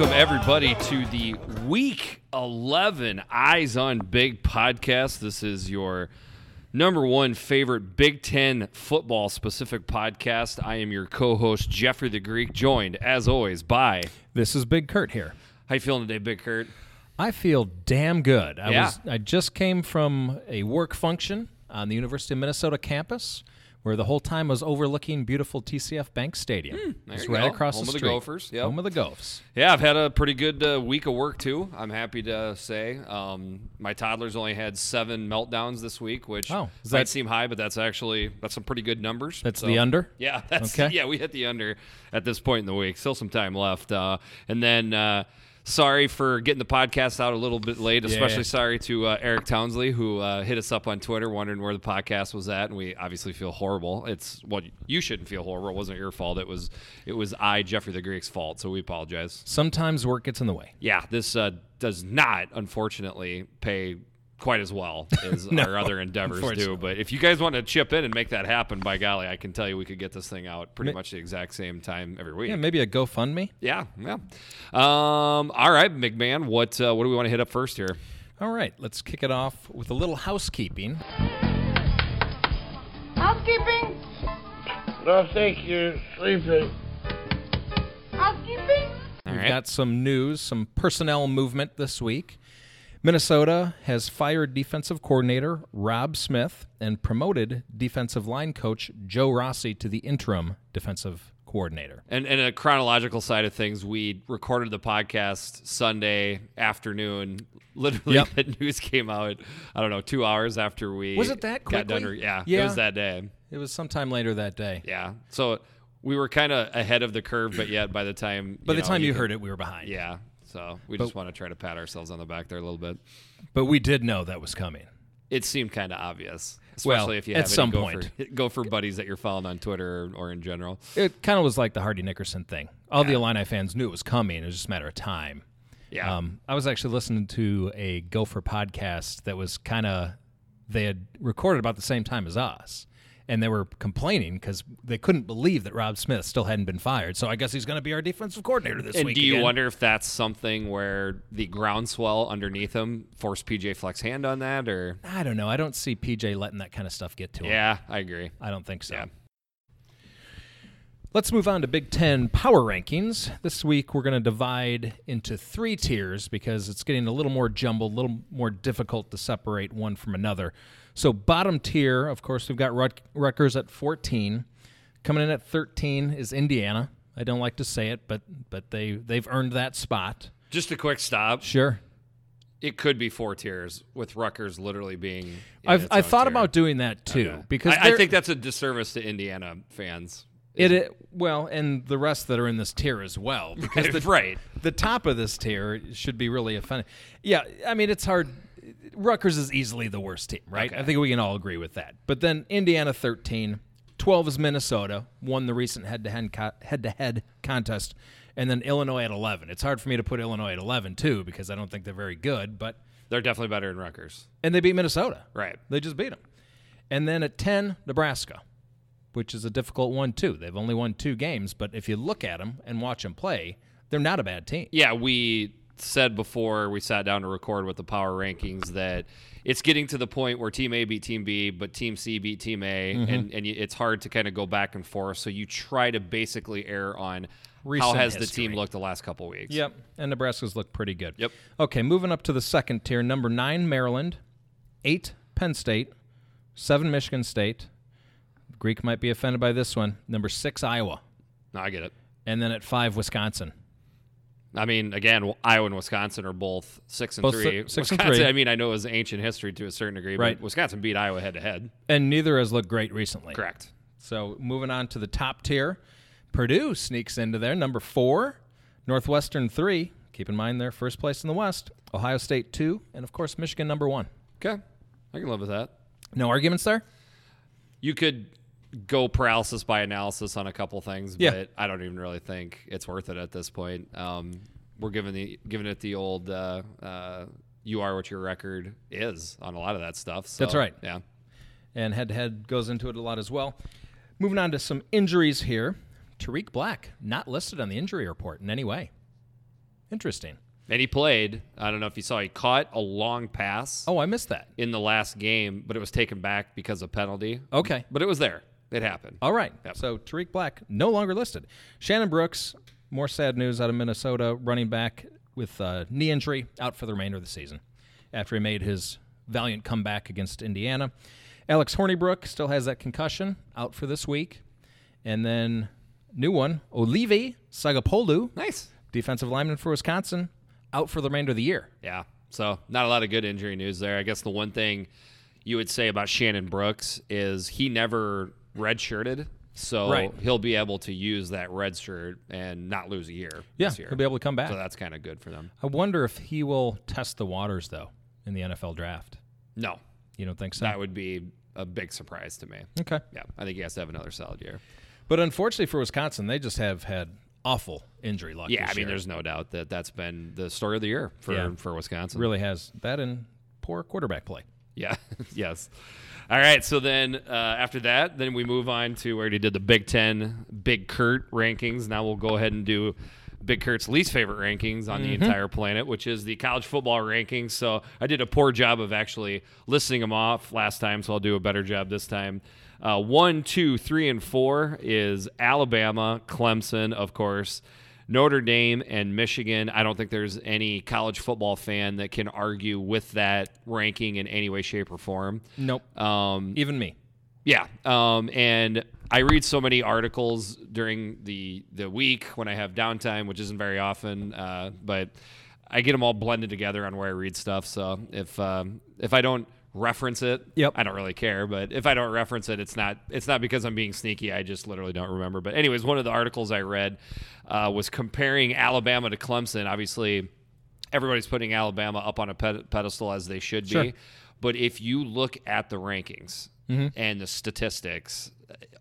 Welcome, everybody, to the Week 11 Eyes on Big podcast. This is your number one favorite Big Ten football specific podcast. I am your co host, Jeffrey the Greek, joined, as always, by. This is Big Kurt here. How you feeling today, Big Kurt? I feel damn good. I Yeah. was I just came from a work function on the University of Minnesota campus where the whole time was overlooking beautiful TCF Bank Stadium. There it's right go. across Home the of the. Gophers, yep. Home of the Gophs. Yeah, I've had a pretty good uh, week of work too. I'm happy to say. Um, my toddler's only had seven meltdowns this week, which Oh, might that- seem high, but that's actually that's some pretty good numbers. That's So- the under? Yeah, that's Okay. yeah. We hit the under at this point in the week. Still some time left, uh, and then. Uh, Sorry for getting the podcast out a little bit late. Especially Yeah. sorry to uh, Eric Townsley, who uh, hit us up on Twitter wondering where the podcast was at, and we obviously feel horrible. It's well, you shouldn't feel horrible. It wasn't your fault. It was it was I, Jeffrey the Greek's fault. So we apologize Sometimes work gets in the way. yeah, this uh, does not, unfortunately, pay quite as well as No, our other endeavors do. But if you guys want to chip in and make that happen, by golly, I can tell you we could get this thing out pretty Ma- much the exact same time every week. Yeah, maybe a GoFundMe. Yeah, yeah. Um, all right, McMahon, what uh, what do we want to hit up first here? All right, let's kick it off with a little housekeeping. Housekeeping? Don't think you're sleeping. Housekeeping? All We've right. got some news, some personnel movement this week. Minnesota has fired defensive coordinator Rob Smith and promoted defensive line coach Joe Rossi to the interim defensive coordinator. And, and a chronological side of things, we recorded the podcast Sunday afternoon. Literally, Yep. the news came out. I don't know, two hours after we Was it that got done. quickly? re- Yeah, it was that day. It was sometime later that day. Yeah. So we were kind of ahead of the curve, but yet by the time By the know, time you could- heard it, we were behind. yeah. So we just want to try to pat ourselves on the back there a little bit. But we did know that was coming. It seemed kind of obvious, Well, especially if you at some gopher, point. for buddies that you're following on Twitter or, or in general. It kind of was like the Hardy Nickerson thing. All the Illini fans knew it was coming. It was just a matter of time. Yeah. Um, I was actually listening to a Gopher podcast that was kind of they had recorded about the same time as us, and they were complaining because they couldn't believe that Rob Smith still hadn't been fired. So I guess he's going to be our defensive coordinator this and week. do you again. wonder if that's something where the groundswell underneath him forced PJ Fleck's hand on that, or I don't know. I don't see PJ letting that kind of stuff get to him. yeah, I agree. I don't think so. Yeah. Let's move on to Big Ten power rankings. This week we're going to divide into three tiers because it's getting a little more jumbled, a little more difficult to separate one from another. So, bottom tier, of course, we've got Rut- Rutgers at 14. Coming in at 13 is Indiana. I don't like to say it, but but they they've earned that spot. Just a quick stop. Sure. It could be four tiers with Rutgers literally being. I've I thought tier. about doing that too Okay. because I, I think that's a disservice to Indiana fans. it, it well, and the rest that are in this tier as well because the, right. the top of this tier should be really offended. Yeah, I mean it's hard. Rutgers is easily the worst team, right? Okay. I think we can all agree with that. But then Indiana 13, 12 is Minnesota, won the recent head-to-head co- head-to-head contest, and then Illinois at 11. It's hard for me to put Illinois at 11 too because I don't think they're very good, but They're definitely better than Rutgers. and they beat Minnesota. Right. They just beat them. And then at 10, Nebraska, which is a difficult one too. They've only won two games, but if you look at them and watch them play, they're not a bad team. Yeah, we said before we sat down to record with the power rankings that it's getting to the point where Team A beat Team B, but Team C beat Team A, Mm-hmm. and, and it's hard to kind of go back and forth. So you try to basically err on how Recent has the team looked the last couple weeks. Yep, and Nebraska's looked pretty good. Yep. Okay, moving up to the second tier. Number nine, Maryland. Eight, Penn State. Seven, Michigan State. Greek might be offended by this one. Number six, Iowa. No, I get it. And then at five, Wisconsin. I mean, again, Iowa and Wisconsin are both six and Both three. si- six and Wisconsin, three. I mean, I know it was ancient history to a certain degree, Right. but Wisconsin beat Iowa head to head. And neither has looked great recently. Correct. So moving on to the top tier, Purdue sneaks into there. Number four, Northwestern three. Keep in mind they're first place in the West. Ohio State two, and of course Michigan number one. Okay. I can live with that. No arguments there. You could go paralysis by analysis on a couple things, Yeah. but I don't even really think it's worth it at this point. Um, we're giving the giving it the old uh, uh, "you are what your record is" on a lot of that stuff. So, That's right. Yeah. and head to head goes into it a lot as well. Moving on to some injuries here. Tariq Black not listed on the injury report in any way. Interesting. And he played. I don't know if you saw. He caught a long pass Oh, I missed that. in the last game, but it was taken back because of penalty. Okay. But it was there. It happened. All right. Yep. So Tariq Black no longer listed. Shannon Brooks, more sad news out of Minnesota, running back with uh, knee injury, out for the remainder of the season after he made his valiant comeback against Indiana. Alex Hornibrook still has that concussion, out for this week. And then new one, Olive Sagapolu, Nice. defensive lineman for Wisconsin, out for the remainder of the year. Yeah. So not a lot of good injury news there. I guess the one thing you would say about Shannon Brooks is he never redshirted. So Right. he'll be able to use that red shirt and not lose a year Yeah, this year. he'll be able to come back. So that's kind of good for them. I wonder if he will test the waters, though, in the NFL draft. No, You don't think so? that would be a big surprise to me. okay. Yeah, I think he has to have another solid year. But unfortunately for Wisconsin, they just have had awful injury luck. Yeah, I mean, year. there's no doubt that that's been the story of the year for Yeah. for Wisconsin. really has that and poor quarterback play. Yeah. yes. All right. So then uh, after that, then we move on to where he did the Big Ten Big Kurt rankings. Now we'll go ahead and do Big Kurt's least favorite rankings on the entire planet, which is the college football rankings. So I did a poor job of actually listing them off last time, so I'll do a better job this time. Uh, one, two, three, and four is Alabama, Clemson, of course. Notre Dame and Michigan. I don't think there's any college football fan that can argue with that ranking in any way, shape, or form. Nope. Um, Even me. yeah, um, and I read so many articles during the the week when I have downtime, which isn't very often, uh, but I get them all blended together on where I read stuff. So if um, if I don't reference it, Yep. I don't really care. But if I don't reference it, it's not it's not because I'm being sneaky. I just literally don't remember. But anyways, one of the articles I read uh, was comparing Alabama to Clemson. Obviously, everybody's putting Alabama up on a ped- pedestal as they should be. Sure. But if you look at the rankings Mm-hmm. and the statistics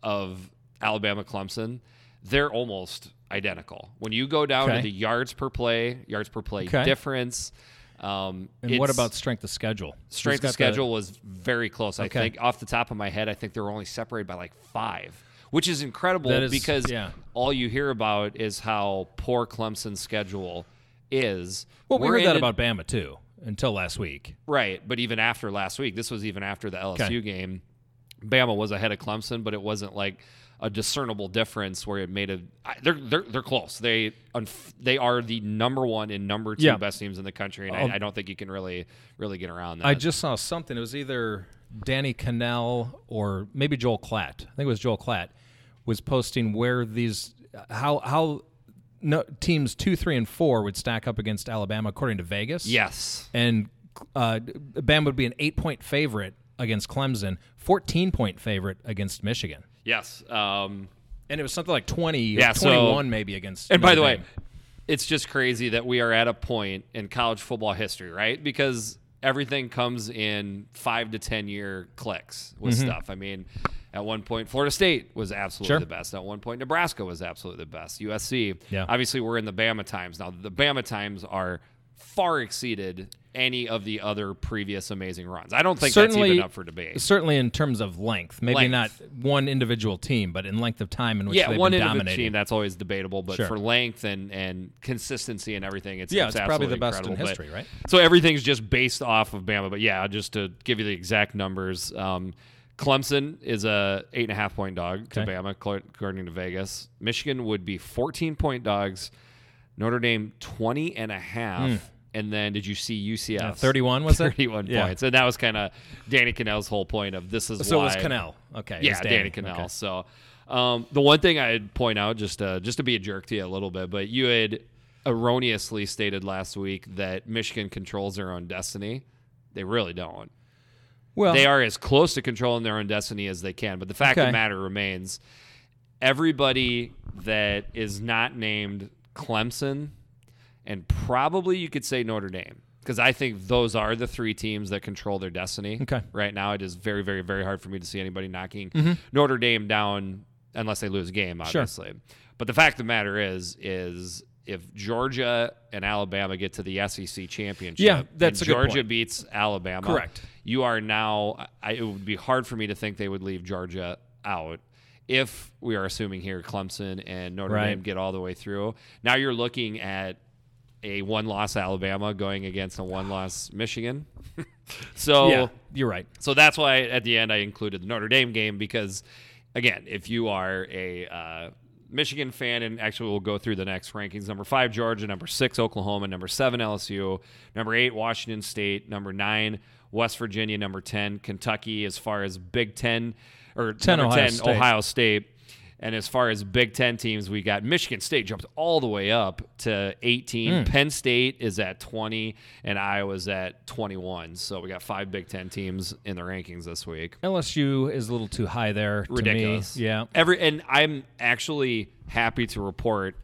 of Alabama Clemson, they're almost identical. When you go down Okay. to the yards per play, yards per play Okay. difference, um, And what about strength of schedule? Strength of the- schedule was very close. I Okay. think off the top of my head, I think they were only separated by like five, which is incredible is- because yeah. all you hear about is how poor Clemson's schedule is. well, we We're heard that a- about Bama too until last week. Right, but even after last week, this was even after the LSU Okay. game. Bama was ahead of Clemson, but it wasn't like a discernible difference where it made a. They're they're they're close. They unf- they are the number one and number two Yeah. best teams in the country, and I, I don't think you can really really get around that. I just saw something. It was either Danny Kanell or maybe Joel Klatt. I think it was Joel Klatt was posting where these how how no, teams two, three, and four would stack up against Alabama according to Vegas. yes, and uh, Bama would be an eight point favorite against Clemson, fourteen point favorite against Michigan, yes. Um, and it was something like twenty, Yeah, so- twenty one maybe against. And by the way, it's just crazy that we are at a point in college football history, right? Because everything comes in five to ten year clicks with stuff. I mean, at one point, Florida State was absolutely Mm-hmm. Sure. the best. At one point, Nebraska was absolutely the best. USC. Yeah. Obviously, we're in the Bama times now. The Bama times are far exceeded any of the other previous amazing runs. I don't think that's even up for debate. Certainly in terms of length, maybe Length. not one individual team, but in length of time in which yeah, they've one been individual dominating. team that's always debatable, but Sure. for length and and consistency and everything, it's Yeah, it's, it's probably the best in incredible. But- history, right? So everything's just based off of Bama, but yeah, just to give you the exact numbers, um, Clemson is a eight and a half point dog to Bama, according to Vegas. Michigan would be fourteen point dogs. Notre Dame twenty and a half. And then did you see UCF? Hmm. 31 was it? 31 Yeah. points. And that was kind of Danny Kanell's whole point of this is so why it was Kanell. Okay, yeah, was Danny, Kanell. Okay. So um, the one thing I'd point out, just uh, just to be a jerk to you a little bit, but you had erroneously stated last week that Michigan controls their own destiny. They really don't. Well, They are as close to controlling their own destiny as they can. But the fact of the matter remains, everybody that is not named Clemson, and probably you could say Notre Dame, because I think those are the three teams that control their destiny. Okay. Right now, it is very, very, very hard for me to see anybody knocking Notre Dame down unless they lose a game, Mm-hmm. Sure. obviously. But the fact of the matter is, is if Georgia and Alabama get to the SEC championship, Yeah, that's and a good Georgia point. beats Alabama. Correct. You are now. I, it would be hard for me to think they would leave Georgia out. If we are assuming here Clemson and Notre Right. Dame get all the way through, now you're looking at a one-loss Alabama going against a one-loss Michigan. so yeah, you're right. so that's why at the end I included the Notre Dame game because, again, if you are a uh, Michigan fan, and actually we'll go through the next rankings number five, Georgia, number six, Oklahoma, number seven, LSU, number eight, Washington State, number nine, West Virginia, number 10, Kentucky, as far as Big Ten, or 10 Ohio 10, State. Ohio State. And as far as Big Ten teams, we got Michigan State jumped all the way up to 18. Hmm. Penn State is at 20, and Iowa's at 21. So we got five Big Ten teams in the rankings this week. LSU is a little too high there. to me. Ridiculous. Yeah. Every and I'm actually happy to report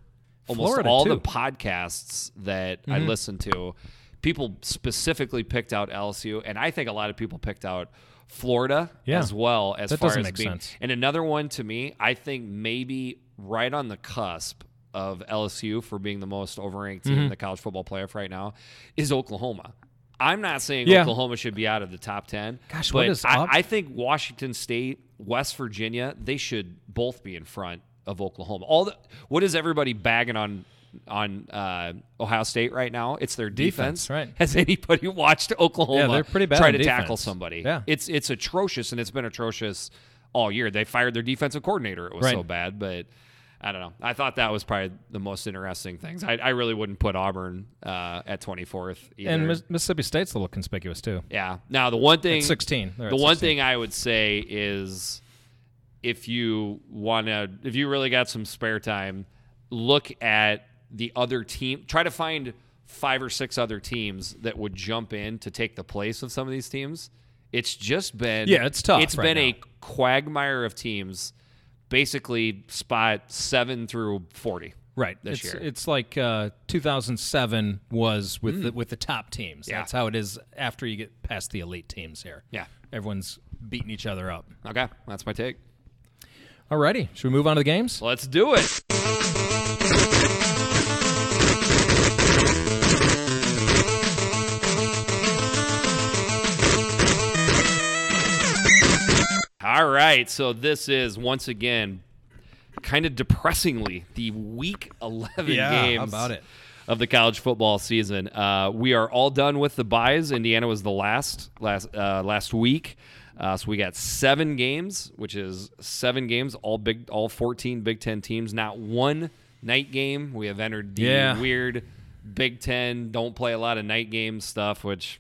almost Florida, all too. the podcasts that I Mm-hmm. listen to. People specifically picked out LSU, and I think a lot of people picked out Florida Yeah. as well as That far as being. sense. And another one to me, I think maybe right on the cusp of LSU for being the most overranked team Mm-hmm. in the college football playoff right now is Oklahoma. I'm not saying Yeah. Oklahoma should be out of the top ten. Gosh, but what is I. I think Washington State, West Virginia, they should both be in front of Oklahoma. All the what is everybody bagging on on uh, Ohio State right now? It's their defense. Defense, right. Has anybody watched Oklahoma? Yeah, they're pretty bad Try to tackle somebody. Yeah. it's it's atrocious, and it's been atrocious all year. They fired their defensive coordinator. It was Right. so bad, but. I don't know. I thought that was probably the most interesting things. I, I really wouldn't put Auburn uh, at 24th either. And Miss- Mississippi State's a little conspicuous too. yeah. Now the one thing, At 16. They're the at one 16. thing I would say is if you want to if you really got some spare time, look at the other team. Try to find five or six other teams that would jump in to take the place of some of these teams. It's just been Yeah, it's tough It's right been a quagmire of teams, basically spot seven through forty. Right. this it's, year. it's like uh, 2007 was with the, with the top teams. Mm. Yeah. That's how it is after you get past the elite teams here. Yeah. Everyone's beating each other up. Okay, that's my take. Alrighty. Should we move on to the games? Let's do it. All right, so this is once again kind of depressingly the week 11 Yeah, games about it? of the college football season. Uh, we are all done with the buys. Indiana was the last last uh, last week. Uh, so we got seven games, which is seven games, all big, all fourteen Big Ten teams. Not one night game. We have entered the Yeah. weird Big Ten don't play a lot of night game stuff, which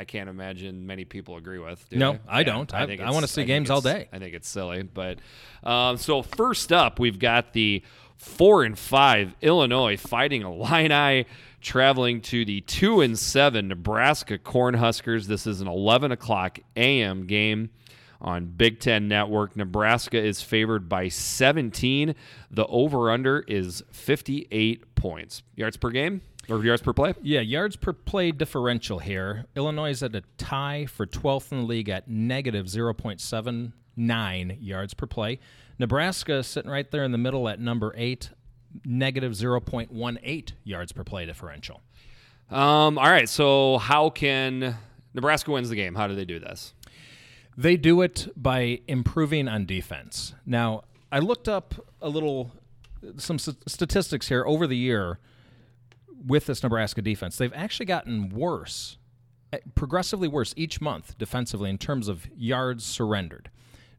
I can't imagine many people agree with. No, they? I don't. I- think I wanna see think games all day. I think it's silly, but um, so first up, we've got the four and five Illinois fighting Illini, traveling to the two and seven Nebraska Cornhuskers. This is an eleven o'clock a.m. game on Big Ten Network. Nebraska is favored by seventeen. The over under is fifty eight points. Yards per game or yards per play. Yeah, yards per play differential here. Illinois is at a tie for 12th in the league at negative 0.79 yards per play. Nebraska sitting right there in the middle at number eight, negative 0.18 yards per play differential. Um, all right. So how can Nebraska wins the game? How do they do this? They do it by improving on defense. Now, I looked up a little some statistics here over the year with this Nebraska defense. They've actually gotten worse, eh, progressively worse each month defensively in terms of yards surrendered.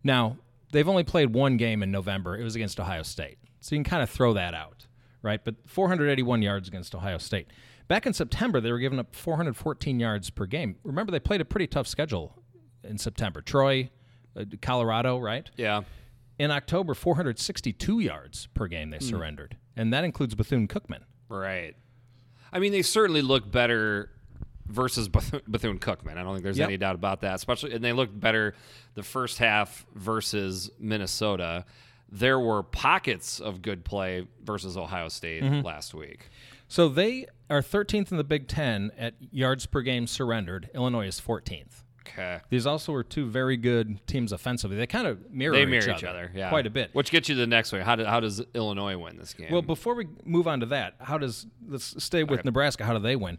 Now, they've only played one game in November. It was against Ohio State. So you can kind of throw that out, right? But 481 yards against Ohio State. Back in September, they were giving up 414 yards per game. Remember, they played a pretty tough schedule in September. Troy, uh, Colorado, right? Yeah. In October, 462 yards per game they surrendered. And that includes Bethune Cookman. Right. I mean, they certainly look better versus Bethune Cookman. I don't think there's Yep. any doubt about that. Especially, and they looked better the first half versus Minnesota. There were pockets of good play versus Ohio State Mm-hmm. last week. So they are 13th in the Big Ten at yards per game surrendered. Illinois is 14th. Okay. These also were two very good teams offensively. They kind of mirror, They each, mirror other each other, yeah, quite a bit. Which gets you to the next one. How, do, how does Illinois win this game? Well, before we move on to that, how does let's stay with Nebraska? How do they win?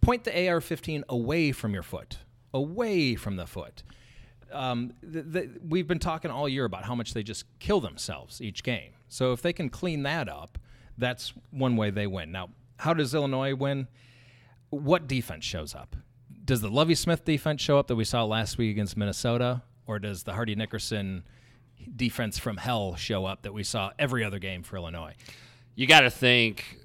Point the AR-15 away from your foot, away from the foot. Um, th- th- we've been talking all year about how much they just kill themselves each game. So if they can clean that up, that's one way they win. Now, how does Illinois win? What defense shows up? Does the Lovie Smith defense show up that we saw last week against Minnesota, or does the Hardy Nickerson defense from hell show up that we saw every other game for Illinois? You got to think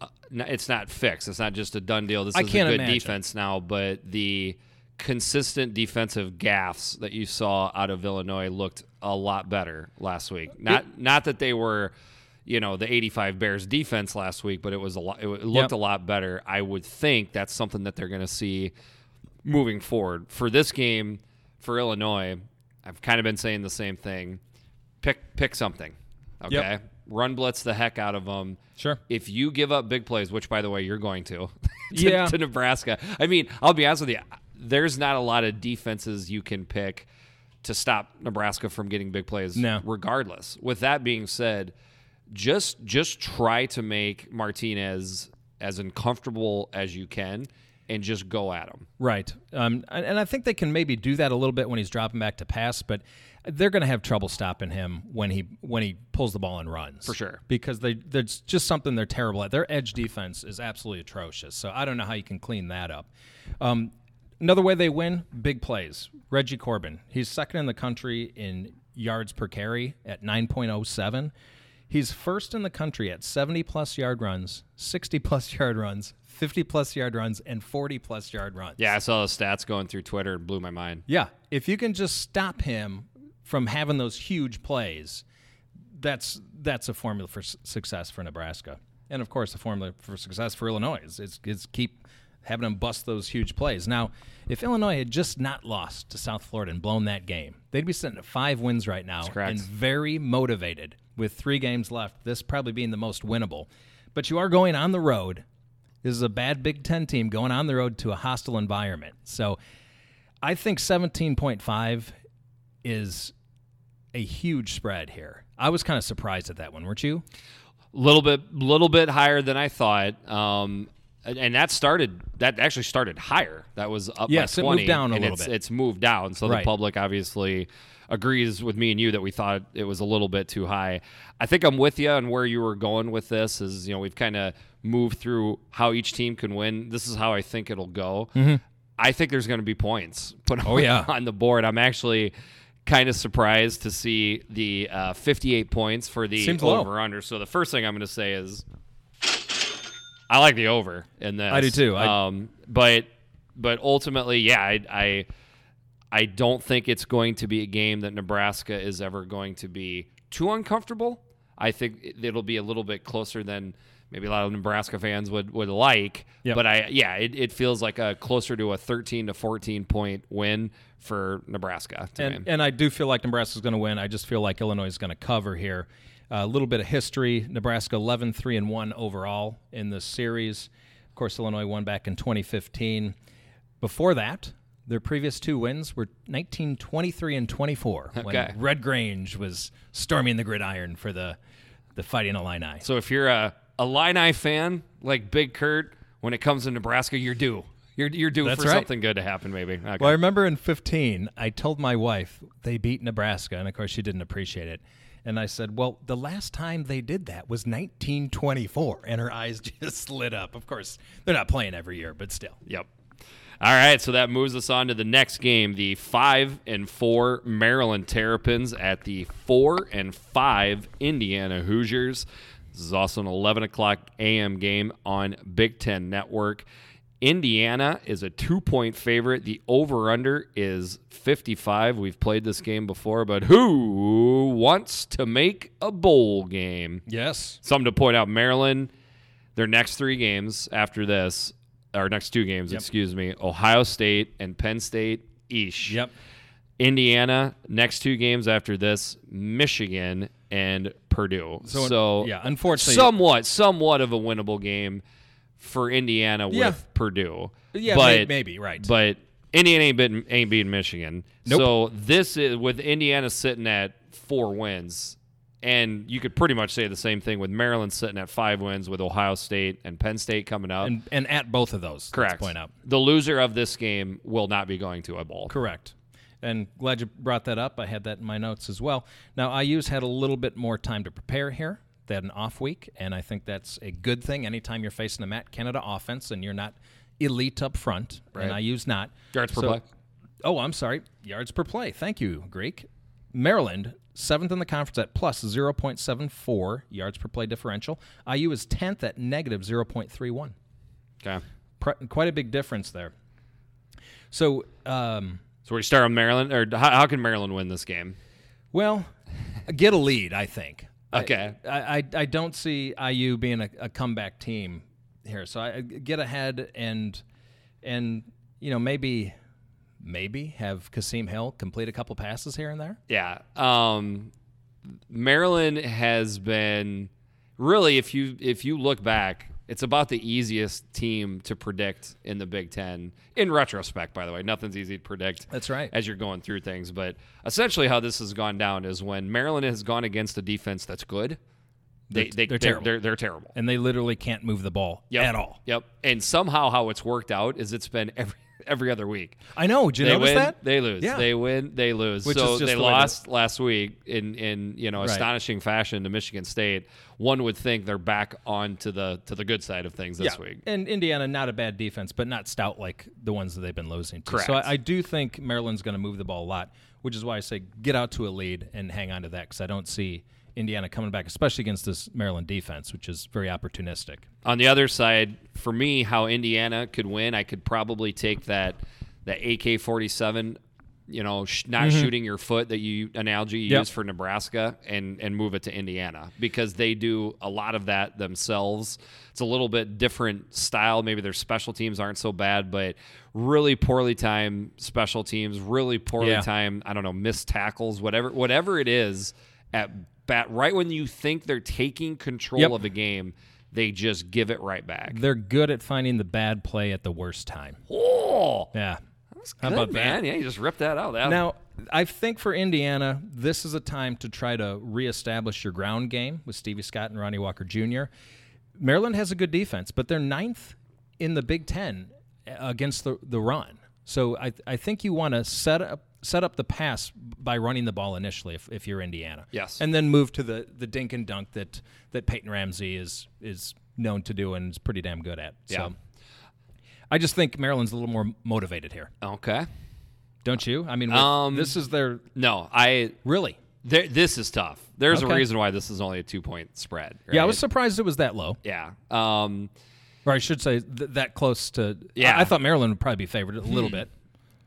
uh, it's not fixed. It's not just a done deal. This I is a good imagine. defense now, but the consistent defensive gaffes that you saw out of Illinois looked a lot better last week. Not not that they were, you know, the 85 Bears defense last week, but it was a lot. It looked Yep. a lot better. I would think that's something that they're going to see moving forward for this game for Illinois. I've kind of been saying the same thing. Pick pick something. Okay, run blitz the heck out of them. Sure. If you give up big plays, which by the way you're going to, to, Yeah. to Nebraska. I mean, I'll be honest with you. There's not a lot of defenses you can pick to stop Nebraska from getting big plays. No. Regardless. With that being said, just just try to make Martinez as uncomfortable as you can, and just go at him. Right. Um, and I think they can maybe do that a little bit when he's dropping back to pass, but they're going to have trouble stopping him when he when he pulls the ball and runs. For sure. Because they there's just something they're terrible at. Their edge defense is absolutely atrocious. So I don't know how you can clean that up. Um, another way they win, big plays. Reggie Corbin. He's second in the country in yards per carry at 9.07. He's first in the country at 70 plus yard runs, 60 plus yard runs, 50 plus yard runs, and 40 plus yard runs. Yeah, I saw the stats going through Twitter and blew my mind. Yeah. If you can just stop him from having those huge plays, that's that's a formula for success for Nebraska. And of course, the formula for success for Illinois is, is, is keep having them bust those huge plays. Now, if Illinois had just not lost to South Florida and blown that game, they'd be sitting at five wins right now and very motivated with three games left. This probably being the most winnable. But you are going on the road. This is a bad Big Ten team going on the road to a hostile environment. So I think 17.5 is a huge spread here. I was kind of surprised at that one, weren't you? A little bit little bit higher than I thought. Um, and, that started that actually started higher. That was up Yes, by it moved down a and little it's, bit. It's moved down, so Right. the public obviously agrees with me and you that we thought it was a little bit too high. I think I'm with you on where you were going with this. Is you know we've kind of moved through how each team can win. This is how I think it'll go. I think there's going to be points put Mm-hmm. Oh, yeah. on the board. I'm actually kind of surprised to see the uh, 58 points for the over under. So the first thing I'm going to say is I like the over in this. I do too. I- um, but but ultimately, yeah, I, I I don't think it's going to be a game that Nebraska is ever going to be too uncomfortable. I think it- it'll be a little bit closer than maybe a lot of Nebraska fans would would like. Yep. But I yeah, it, it feels like a closer to a 13 to 14 point win for Nebraska. To And, and I do feel like Nebraska is going to win. I just feel like Illinois is going to cover here. A little bit of history Nebraska 11 3 and 1 overall in this series. Of course, Illinois won back in 2015. Before that, their previous two wins were 1923 and 24 Okay. when Red Grange was storming the gridiron for the, the Fighting Illini. So if you're a Illini fan like Big Kurt, when it comes to Nebraska, you're due. You're you're due That's for right. something good to happen. Maybe. Okay. Well, I remember in 15, I told my wife they beat Nebraska, and of course, she didn't appreciate it. And I said, Well, the last time they did that was 1924. And her eyes just lit up. Of course, they're not playing every year, but still. Yep. All right, so that moves us on to the next game, the five and four Maryland Terrapins at the four and five Indiana Hoosiers. This is also an 11 o'clock a.m. game on Big Ten Network. Indiana is a two point favorite. The over under is 55. We've played this game before, but who wants to make a bowl game? Yes. Something to point out Maryland, their next three games after this, or next two games, excuse me, Ohio State and Penn State, Eesh. Yep. Indiana, next two games after this, Michigan and Purdue. So, So, yeah, unfortunately- somewhat, somewhat of a winnable game for Indiana with Yeah. Purdue. Yeah, but, may- maybe, right. But Indiana ain't beating, ain't beating Michigan. Nope. So this is with Indiana sitting at four wins, and you could pretty much say the same thing with Maryland sitting at five wins, with Ohio State and Penn State coming up. And, and at both of those. Correct. Point out. The loser of this game will not be going to a bowl. Correct. And glad you brought that up. I had that in my notes as well. Now, IU's had a little bit more time to prepare here They had an off week, and I think that's a good thing. Anytime you're facing a Matt Canada offense and you're not elite up front, and Right. IU's not. Yards per play. Oh, I'm sorry. Yards per play. Thank you, Greek. Maryland, seventh in the conference at plus 0.74 yards per play differential. IU is 10th at negative 0.31. Okay. Pre- quite a big difference there. So, um, So we start on Maryland, or how, how can Maryland win this game? well, get a lead, I think. Okay. I, I, I don't see IU being a, a comeback team here. So I get ahead and and you know maybe maybe have Kasim Hill complete a couple passes here and there. Yeah. Um, Maryland has been really, if you if you look back, it's about the easiest team to predict in the Big Ten. In retrospect, by the way, nothing's easy to predict. That's right. As you're going through things, but essentially, how this has gone down is when Maryland has gone against a defense that's good. They, They're- they, they're they're, terrible. They're, they're terrible. And they literally can't move the ball Yep. at all. Yep. And somehow, how it's worked out is it's been every every other week. I know. Did you they notice win, that? they lose. Yeah. They win, they lose. Which so is just they the lost last week in in you know Right. astonishing fashion to Michigan State. One would think they're back on to the to the good side of things this yeah. week. And Indiana, not a bad defense, but not stout like the ones that they've been losing to. Correct. So I, I do think Maryland's going to move the ball a lot, which is why I say get out to a lead and hang on to that because I don't see Indiana coming back, especially against this Maryland defense, which is very opportunistic. On the other side, for me, how Indiana could win, I could probably take that that AK forty seven. You know, sh- not shooting your foot that you analogy you Mm-hmm. Yep. use for Nebraska and and move it to Indiana because they do a lot of that themselves. It's a little bit different style. Maybe their special teams aren't so bad, but really poorly timed special teams, really poorly Yeah. timed. I don't know, missed tackles, whatever whatever it is. At right when you think they're taking control Yep. of a game, they just give it right back. They're good at finding the bad play at the worst time. Oh, Yeah. how about that? man? Yeah, you just ripped that out. That, Now, I think for Indiana, this is a time to try to reestablish your ground game with Stevie Scott and Ronnie Walker Jr. Maryland has a good defense, but they're ninth in the Big Ten uh, against the, the run. So I, I think you want to set up set up the pass by running the ball initially if, if you're Indiana. Yes. And then move to the, the dink and dunk that, that Peyton Ramsey is is known to do and is pretty damn good at. Yeah. So I just think Maryland's a little more motivated here. okay. Don't you? I mean, Um, this is their No, I. really. This is tough. There's a reason why this is only a two point spread. Yeah, I was surprised it was that low, Yeah. Um, or I should say th- that close to. Yeah. I, I thought Maryland would probably be favored a little bit.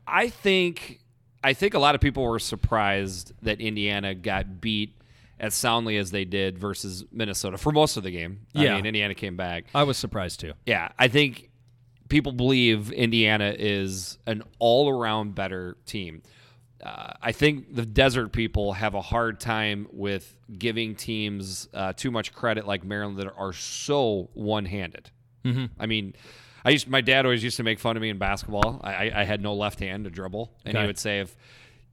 I think I think a lot of people were surprised that Indiana got beat as soundly as they did versus Minnesota for most of the game. I Yeah. mean, Indiana came back. I was surprised too. Yeah, I think people believe Indiana is an all-around better team. Uh, I think the desert people have a hard time with giving teams uh, too much credit, like Maryland, that are so one-handed. Mm-hmm. I mean, I used my dad always used to make fun of me in basketball. I, I, I had no left hand to dribble, and Okay. he would say if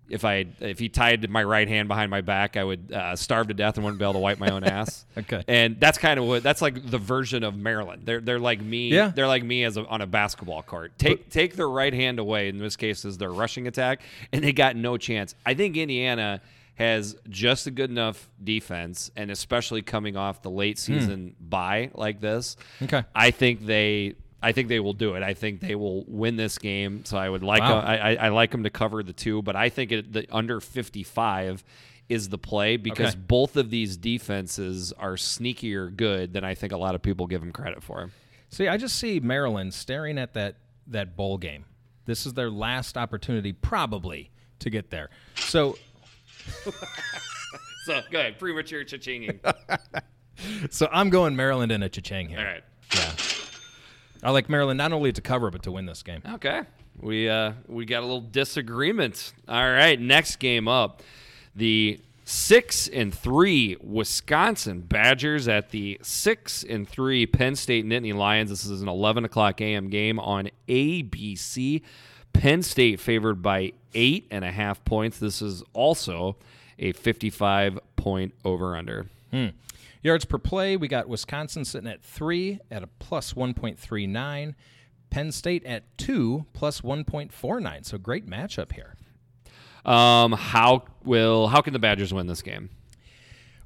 if I if he tied my right hand behind my back, I would uh, starve to death and wouldn't be able to wipe my own ass. Okay. and that's kind of what that's like the version of Maryland. They're they're like me. Yeah. They're like me as a, on a basketball court. Take take their right hand away. In this case, is their rushing attack, and they got no chance. I think Indiana has just a good enough defense, and especially coming off the late season bye like this. Okay. I think they. I think they will do it. I think they will win this game. So I would like. Wow. I, I, I like them to cover the two, but I think it, the under fifty five is the play because Okay. both of these defenses are sneakier good than I think a lot of people give them credit for. See, I just see Maryland staring at that that bowl game. This is their last opportunity, probably, to get there. So, So go ahead, premature cha-chinging. so I'm going Maryland in a cha-ching here. All right. Yeah. I like Maryland not only to cover but to win this game. Okay. We uh we got a little disagreement. All right, next game up. The six and three Wisconsin Badgers at the six and three Penn State Nittany Lions. This is an eleven o'clock AM game on ABC. Penn State favored by eight and a half points. This is also a fifty-five point over under. Yards per play, we got Wisconsin sitting at three at a plus 1.39. Penn State at two plus 1.49. So great matchup here. Um, how will how can the Badgers win this game?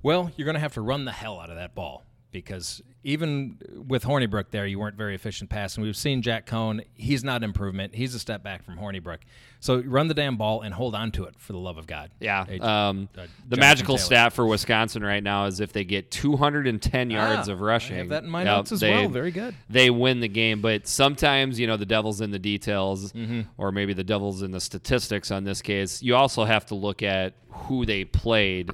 Well, you're going to have to run the hell out of that ball because even with Hornibrook there, you weren't very efficient passing. We've seen Jack Coan; he's not improvement. He's a step back from Hornibrook. So run the damn ball and hold on to it for the love of God. Yeah. Um, uh, the magical stat for Wisconsin right now is if they get 210 yards Ah, of rushing. I have that in my yep, notes as they- well. Very good. They win the game, but sometimes you know the devil's in the details, Mm-hmm. or maybe the devil's in the statistics. On this case, you also have to look at who they played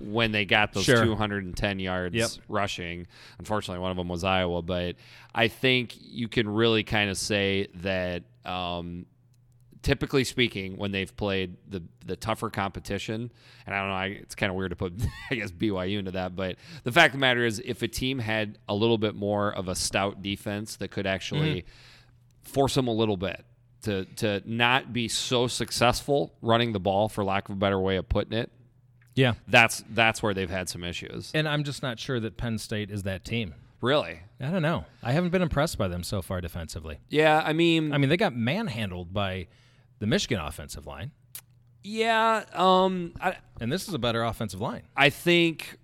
when they got those Sure. 210 yards Yep. rushing. Unfortunately, one of them was Iowa, but I think you can really kind of say that. Um, typically speaking, when they've played the the tougher competition, and I don't know, I, it's kind of weird to put, I guess BYU into that, but the fact of the matter is, if a team had a little bit more of a stout defense that could actually force them a little bit to to not be so successful running the ball, for lack of a better way of putting it, Yeah. that's that's where they've had some issues. And I'm just not sure that Penn State is that team. Really? I don't know. I haven't been impressed by them so far defensively. Yeah, I mean, I mean, they got manhandled by the Michigan offensive line, yeah, um, I, and this is a better offensive line. I think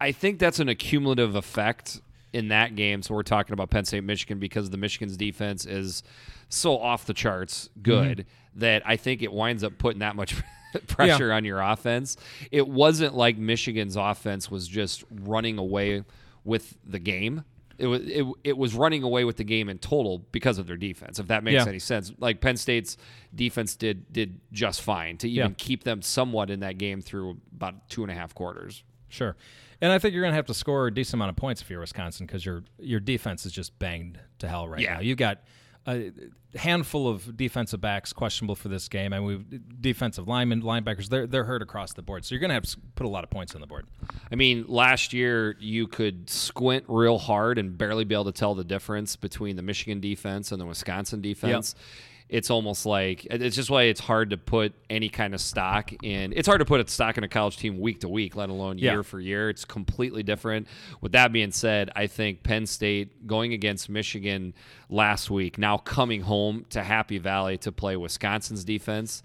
I think that's an accumulative effect in that game. So we're talking about Penn State Michigan because the Michigan's defense is so off the charts good that I think it winds up putting that much pressure on your offense. It wasn't like Michigan's offense was just running away with the game. It was it, it was running away with the game in total because of their defense. If that makes Yeah. any sense, like Penn State's defense did did just fine to even Yeah. keep them somewhat in that game through about two and a half quarters. Sure. And I think you're going to have to score a decent amount of points if you're Wisconsin because your your defense is just banged to hell right Yeah. now. You've got a handful of defensive backs questionable for this game, and we've defensive linemen, linebackers. They're they're hurt across the board, so you're going to have to put a lot of points on the board. I mean, last year you could squint real hard and barely be able to tell the difference between the Michigan defense and the Wisconsin defense. It's almost like it's just why it's hard to put any kind of stock in. It's hard to put a stock in a college team week to week, let alone Yeah. year for year. It's completely different. With that being said, I think Penn State going against Michigan last week, now coming home to Happy Valley to play Wisconsin's defense.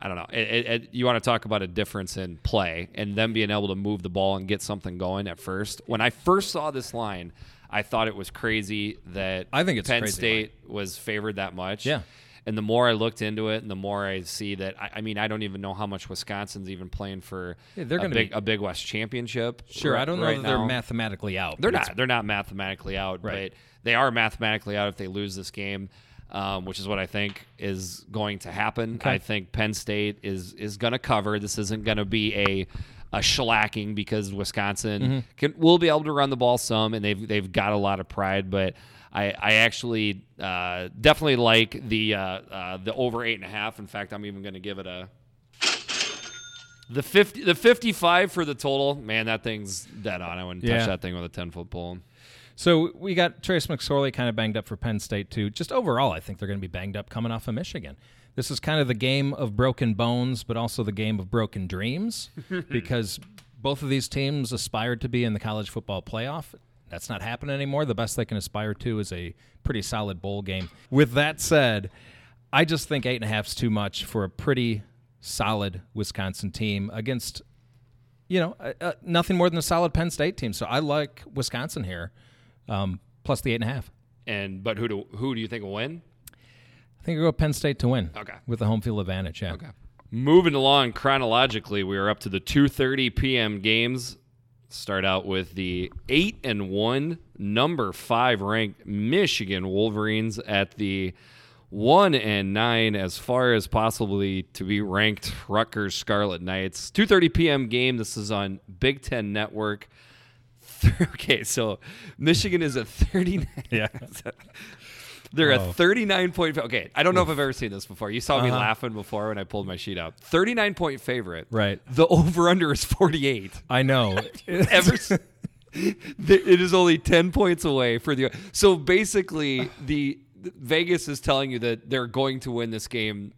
I don't know. It, it, it- you want to talk about a difference in play and them being able to move the ball and get something going at first. When I first saw this line, I thought it was crazy that I think it's Penn State was favored that much. Yeah. And the more I looked into it, and the more I see that, I, I mean, I don't even know how much Wisconsin's even playing for Yeah, they're a big be- a Big West championship. Sure, ri- I don't know right they're mathematically out. They're it's- not. They're not mathematically out, Right. but they are mathematically out if they lose this game, um, which is what I think is going to happen. I think Penn State is is going to cover. This isn't going to be a a shellacking because Wisconsin Mm-hmm. can will be able to run the ball some, and they've they've got a lot of pride, but. I, I actually uh, definitely like the uh, uh, the over eight and a half. In fact, I'm even going to give it a the fifty the fifty five for the total. Man, that thing's dead on. I wouldn't Yeah. touch that thing with a ten foot pole. So we got Trace McSorley kind of banged up for Penn State too. Just overall, I think they're going to be banged up coming off of Michigan. This is kind of the game of broken bones, but also the game of broken dreams, because both of these teams aspired to be in the college football playoff. That's not happening anymore. The best they can aspire to is a pretty solid bowl game. With that said, I just think eight and a half is too much for a pretty solid Wisconsin team against you know, uh, uh, nothing more than a solid Penn State team. So I like Wisconsin here, um, plus the eight and a half. And but who do who do you think will win? I think I go Penn State to win. Okay. With the home field advantage. Yeah. Okay. Moving along chronologically, we are up to the 2:30 p.m. games. Start out with the eight and one, number five ranked Michigan Wolverines at the one and nine, as far as possibly to be ranked Rutgers Scarlet Knights. 2:30 p.m. game. This is on Big Ten Network. Okay, so Michigan is a 39. Yeah. They're Oh. a 39 point. Okay, I don't know if I've ever seen this before. You saw me Uh-huh. laughing before when I pulled my sheet out. 39 point favorite. Right. The over under is 48. I know. Ever. it is only 10 points away for the. So basically, the Vegas is telling you that they're going to win this game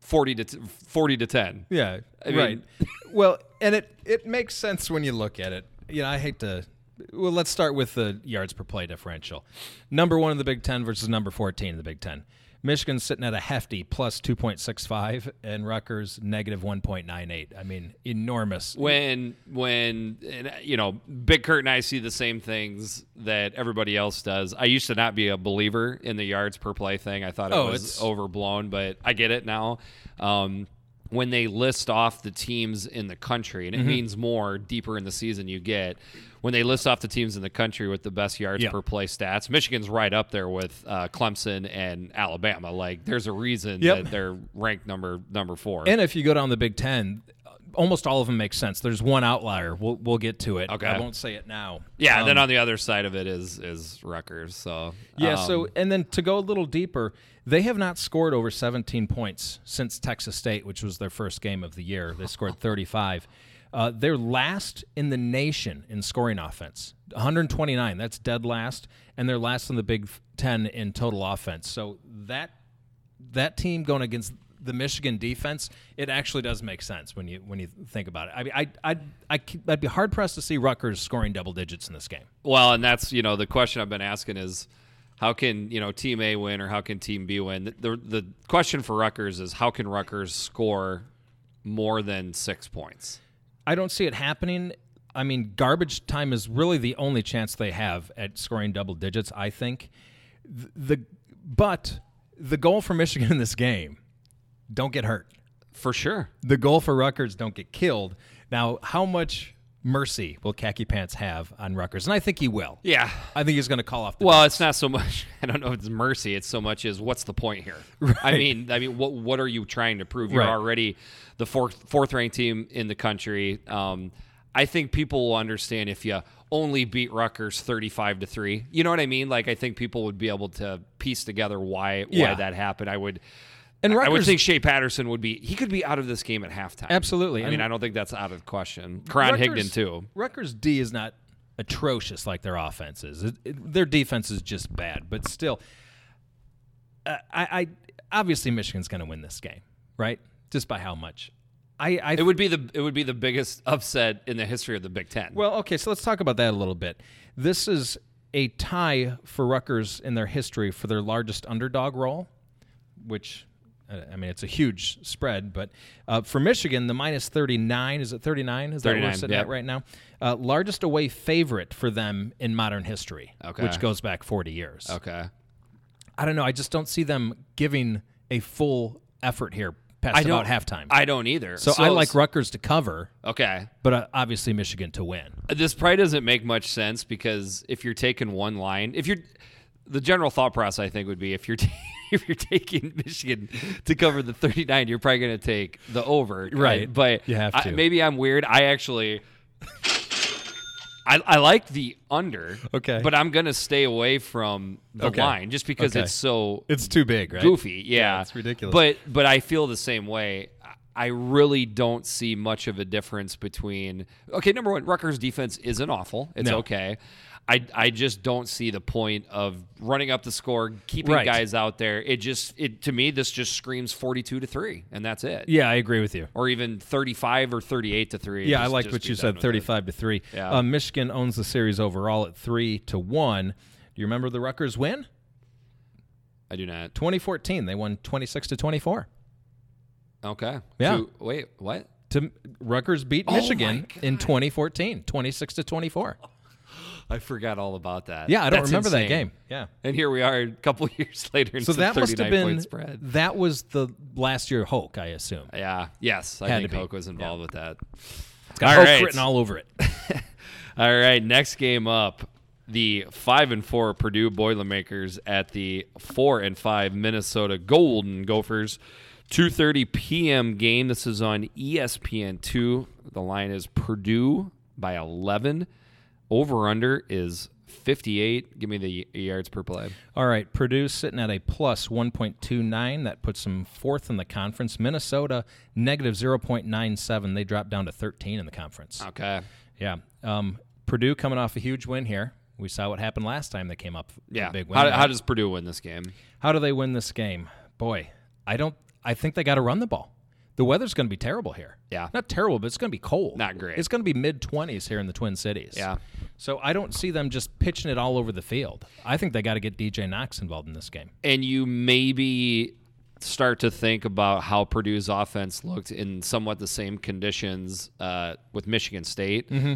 40 to t- 40 to 10. yeah. I mean- right. well, and it it makes sense when you look at it. You know, I hate to. Well, let's start with the yards per play differential. Number one in the Big Ten versus number 14 in the Big Ten. Michigan's sitting at a hefty plus 2.65 and Rutgers negative 1.98. I mean, enormous. when when and, you know big kurt and i see the same things that everybody else does i used to not be a believer in the yards per play thing i thought it Oh, was overblown but i get it now um, when they list off the teams in the country Mm-hmm. and it means more deeper in the season you get when they list off the teams in the country with the best yards Yeah. per play stats michigan's right up there with uh, clemson and alabama like there's a reason Yep. that they're ranked number number four And if you go down the Big Ten, almost all of them make sense. There's one outlier. We'll, we'll get to it. Okay. I won't say it now. yeah and then Um, on the other side of it is is Rutgers. So Yeah, um, so and then to go a little deeper, they have not scored over 17 points since Texas State, which was their first game of the year. They scored 35. Uh, they're last in the nation in scoring offense, 129. That's dead last, and they're last in the Big Ten in total offense. So that that team going against the Michigan defense, it actually does make sense when you when you think about it. I mean, I I I I'd be hard pressed to see Rutgers scoring double digits in this game. Well, and that's you know the question I've been asking is how can you know Team A win or how can Team B win? The the, question for Rutgers is how can Rutgers score more than six points? I don't see it happening. I mean, garbage time is really the only chance they have at scoring double digits. I think the but the goal for Michigan in this game, don't get hurt. For sure. The goal for Rutgers, don't get killed. Now, how much mercy will Khaki Pants have on Rutgers? And I think he will. Yeah. I think he's going to call off. The Well, it's not so much. I don't know if it's mercy. It's so much as what's the point here? I mean, I mean, what what are you trying to prove? You're Right. already the fourth fourth ranked team in the country. Um, I think people will understand if you only beat Rutgers thirty five to three. You know what I mean? Like I think people would be able to piece together why Yeah. why that happened. I would. And I would think Shea Patterson would be. He could be out of this game at halftime. Absolutely. I mean, I don't think that's out of the question. Karan Rutgers- Higdon too. Rutgers D is not atrocious like their offense is. It, it- their defense is just bad, but still, uh, I, I obviously Michigan's going to win this game, right? Just by how much? I, I It would be the it would be the biggest upset in the history of the Big Ten. well, okay, so let's talk about that a little bit. This is a tie for Rutgers in their history for their largest underdog role, which. I mean, it's a huge spread, but uh, for Michigan, the minus 39, is it 39? Is that what 39, we're sitting yep. at right now? Uh, largest away favorite for them in modern history, Okay. which goes back 40 years. okay. I don't know. I just don't see them giving a full effort here past I about halftime. I don't either. so, I like Rutgers to cover, Okay. but uh, obviously Michigan to win. This probably doesn't make much sense because if you're taking one line, if you're the general thought process, I think would be if you're ta- if you're taking Michigan to cover the 39, you're probably going to take the over, Right. But You have I- maybe I'm weird. I actually. I, I like the under, Okay. but I'm gonna stay away from the Okay. line just because Okay. it's so It's too big, right? goofy. Yeah, it's ridiculous. But but I feel the same way. I really don't see much of a difference between. Okay, number one, Rutgers defense isn't awful. It's No. okay. I, I just don't see the point of running up the score, keeping Right. guys out there. It just it to me this just screams forty two to three, and that's it. Yeah, I agree with you. Or even thirty five or thirty eight to three. Yeah, I Just- like what you said, with it. thirty-five to three. Yeah. Uh, Michigan owns the series overall at three to one. Do you remember the Rutgers win? I do not. 2014, they won 26 to 24. Okay. Yeah. Two- wait, what? To Rutgers beat Oh Michigan in 2014, 26 to 24. I forgot all about that. Yeah, I don't That's remember that game. Yeah. And here we are a couple years later. So that must have been spread. that was the last year Hoke, I assume. Yeah. Yes, I Had think. Hoke was involved with that. It's got All right. written all over it. All right. Next game up, the five and four Purdue Boilermakers at the four and five Minnesota Golden Gophers. 2:30 p.m. game. This is on E ESPN two. The line is Purdue by 11. Over under is 58. Give me the yards per play. All right, Purdue sitting at a plus 1.29. That puts them fourth in the conference. Minnesota negative 0.97. They dropped down to 13 in the conference. Okay. Yeah. Um, Purdue coming off a huge win here. We saw what happened last time they came up. Yeah. a big win. How, how does Purdue win this game? How do they win this game? Boy, I don't. I think they got to run the ball. The weather's going to be terrible here. Yeah. Not terrible, but it's going to be cold. Not great. It's going to be mid 20s here in the Twin Cities. Yeah. So I don't see them just pitching it all over the field. I think they got to get DJ Knox involved in this game. and you maybe start to think about how Purdue's offense looked in somewhat the same conditions uh, with Michigan State. Mm-hmm.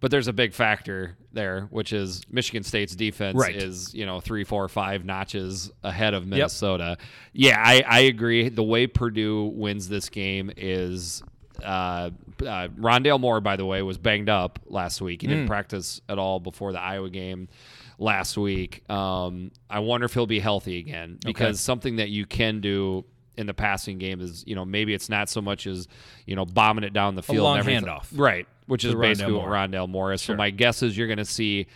But there's a big factor there, which is Michigan State's defense Right. is you know three, four, five notches ahead of Minnesota. Yeah, I, I agree. The way Purdue wins this game is. Uh, uh, Rondale Moore, by the way, was banged up last week. He Mm. didn't practice at all before the Iowa game last week. Um, I wonder if he'll be healthy again because something that you can do in the passing game is, you know, maybe it's not so much as, you know, bombing it down the field. long and handoff. Right. Which is basically Moore. what Rondale Moore is. So my guess is you're going to see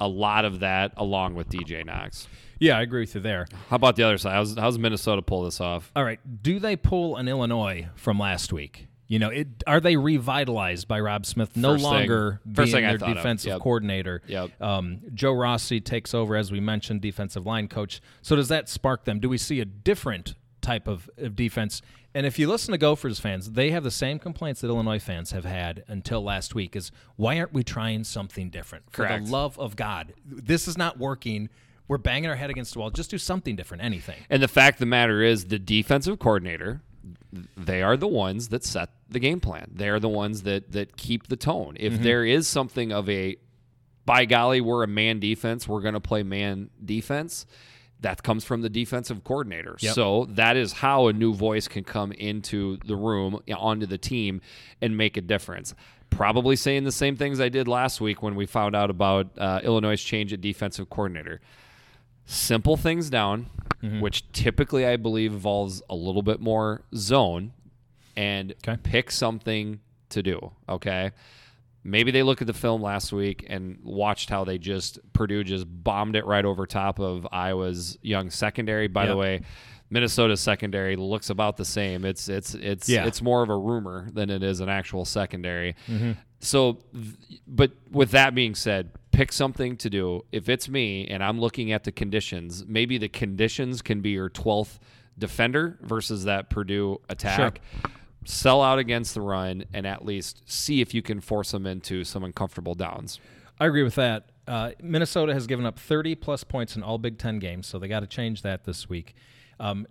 a lot of that along with DJ Knox. Yeah, I agree with you there. How about the other side? How's, how's Minnesota pull this off? All right, do they pull an Illinois from last week? You know, it, are they revitalized by Robb Smith? No First thing- longer first being thing their defensive Yep. coordinator. Yep. Um, Joe Rossi takes over, as we mentioned, defensive line coach. So does that spark them? Do we see a different type of, of defense? And if you listen to Gophers fans, they have the same complaints that Illinois fans have had until last week: is why aren't we trying something different? For Correct. the love of God, this is not working. We're banging our head against the wall. Just do something different. Anything. And the fact of the matter is, the defensive coordinator, they are the ones that set the game plan. They are the ones that that keep the tone. If Mm-hmm. there is something of a, by golly, we're a man defense. We're going to play man defense. That comes from the defensive coordinator. Yep. So that is how a new voice can come into the room, onto the team, and make a difference. Probably saying the same things I did last week when we found out about uh, Illinois' change at defensive coordinator simple things down, Mm-hmm. which typically I believe involves a little bit more zone, and Okay. pick something to do. Okay. Maybe they look at the film last week and watched how they just Purdue just bombed it right over top of Iowa's young secondary. By the way, Minnesota's secondary looks about the same. It's it's it's Yeah. it's more of a rumor than it is an actual secondary. Mm-hmm. So, but with that being said, pick something to do. If it's me and I'm looking at the conditions, maybe the conditions can be your 12th defender versus that Purdue attack. Sell out against the run and at least see if you can force them into some uncomfortable downs. I agree with that. Uh, Minnesota has given up 30 plus points in all Big Ten games, so they got to change that this week. Um,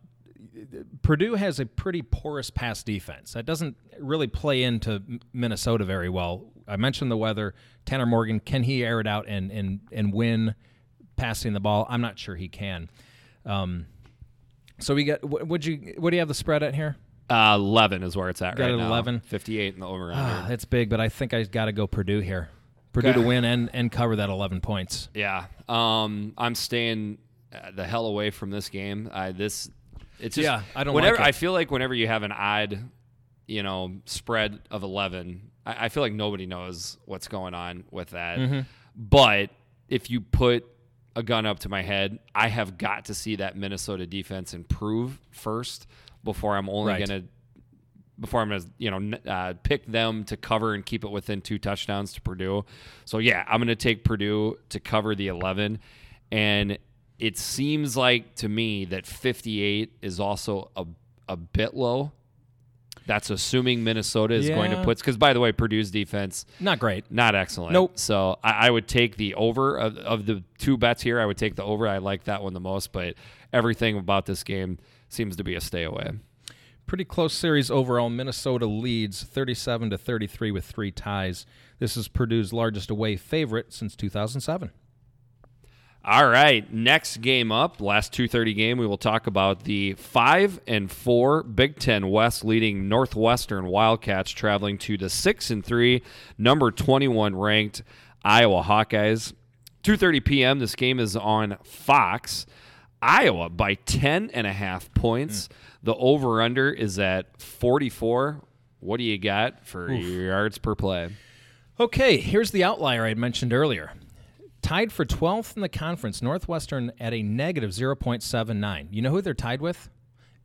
Purdue has a pretty porous pass defense. That doesn't really play into Minnesota very well. I mentioned the weather. Tanner Morgan, can he air it out and and and win passing the ball? I'm not sure he can. Um, so we got. Would you? What do you have the spread at here? Uh, 11 is where it's at Got right it at now. 11? 58 in the over Ah, under. that's big, but I think I got to go Purdue here. Purdue Okay. to win and and cover that 11 points. Yeah. Um, I'm staying uh, the hell away from this game. I this it's just Yeah, I don't whenever like it. I feel like whenever you have an odd, you know, spread of 11, I, I feel like nobody knows what's going on with that. Mm-hmm. But if you put a gun up to my head, I have got to see that Minnesota defense improve first before I'm only Right. going to before I'm going to, you know, uh, pick them to cover and keep it within two touchdowns to Purdue. So yeah, I'm going to take Purdue to cover the 11 and it seems like to me that 58 is also a a bit low. That's assuming Minnesota is going to put because by the way, Purdue's defense Not great. not excellent. Nope. So I, I would take the over of, of the two bets here. I would take the over. I like that one the most, but everything about this game seems to be a stay away. Pretty close series overall. Minnesota leads 37 to 33 with three ties. This is Purdue's largest away favorite since 2007. All right, next game up, last 2:30 game, we will talk about the 5 and 4 Big 10 West leading Northwestern Wildcats traveling to the 6 and 3 number 21 ranked Iowa Hawkeyes. 2:30 p.m. this game is on Fox. Iowa by 10 and a half points. Hmm. The over under is at 44. What do you got for yards per play? Okay, here's the outlier I had mentioned earlier. Tied for 12th in the conference, Northwestern at a negative 0.79. You know who they're tied with?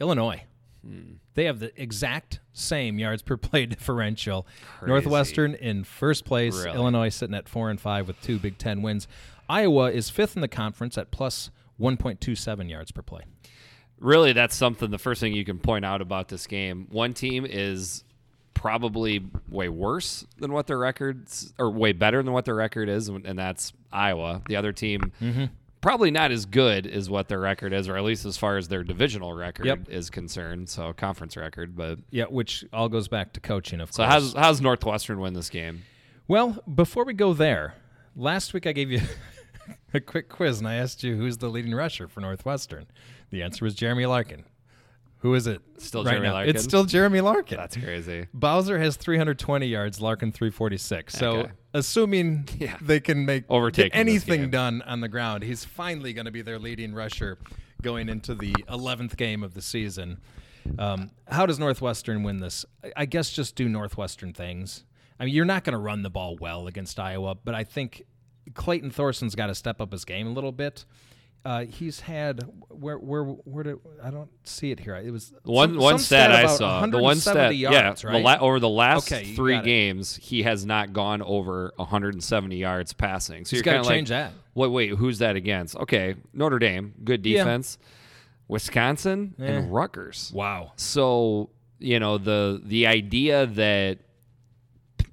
Illinois. Hmm. They have the exact same yards per play differential. Northwestern in first place, Really? Illinois sitting at 4 and 5 with two Big 10 wins. Iowa is fifth in the conference at plus 1.27 yards per play. really that's something the first thing you can point out about this game one team is probably way worse than what their records or way better than what their record is, and that's Iowa. The other team mm-hmm. probably not as good as what their record is, or at least as far as their divisional record Yep. is concerned. So conference record, but Yeah, which all goes back to coaching, of course. so how's how's Northwestern win this game? Well, before we go there, last week I gave you a quick quiz and I asked you who's the leading rusher for Northwestern. The answer was Jeremy Larkin. Who is it? Still right Jeremy now? Larkin? It's still Jeremy Larkin. That's crazy. Bowser has 320 yards, Larkin 346. So, Okay. assuming Yeah. they can make Overtaking anything done on the ground, he's finally going to be their leading rusher going into the 11th game of the season. Um, how does Northwestern win this? I- I guess just do Northwestern things. I mean, you're not going to run the ball well against Iowa, but I think Clayton Thorson's got to step up his game a little bit. Uh, he's had where where where did I don't see it here. It was One some- one some stat I saw. The one stat, 170 yards, yeah, right? the la- over the last Okay, three games, he has not gone over 170 yards passing. So He's you're kind of change like, that. Wait, wait, who's that against? Okay, Notre Dame, good Yeah. defense. Wisconsin Eh. and Rutgers. Wow. So you know the the idea that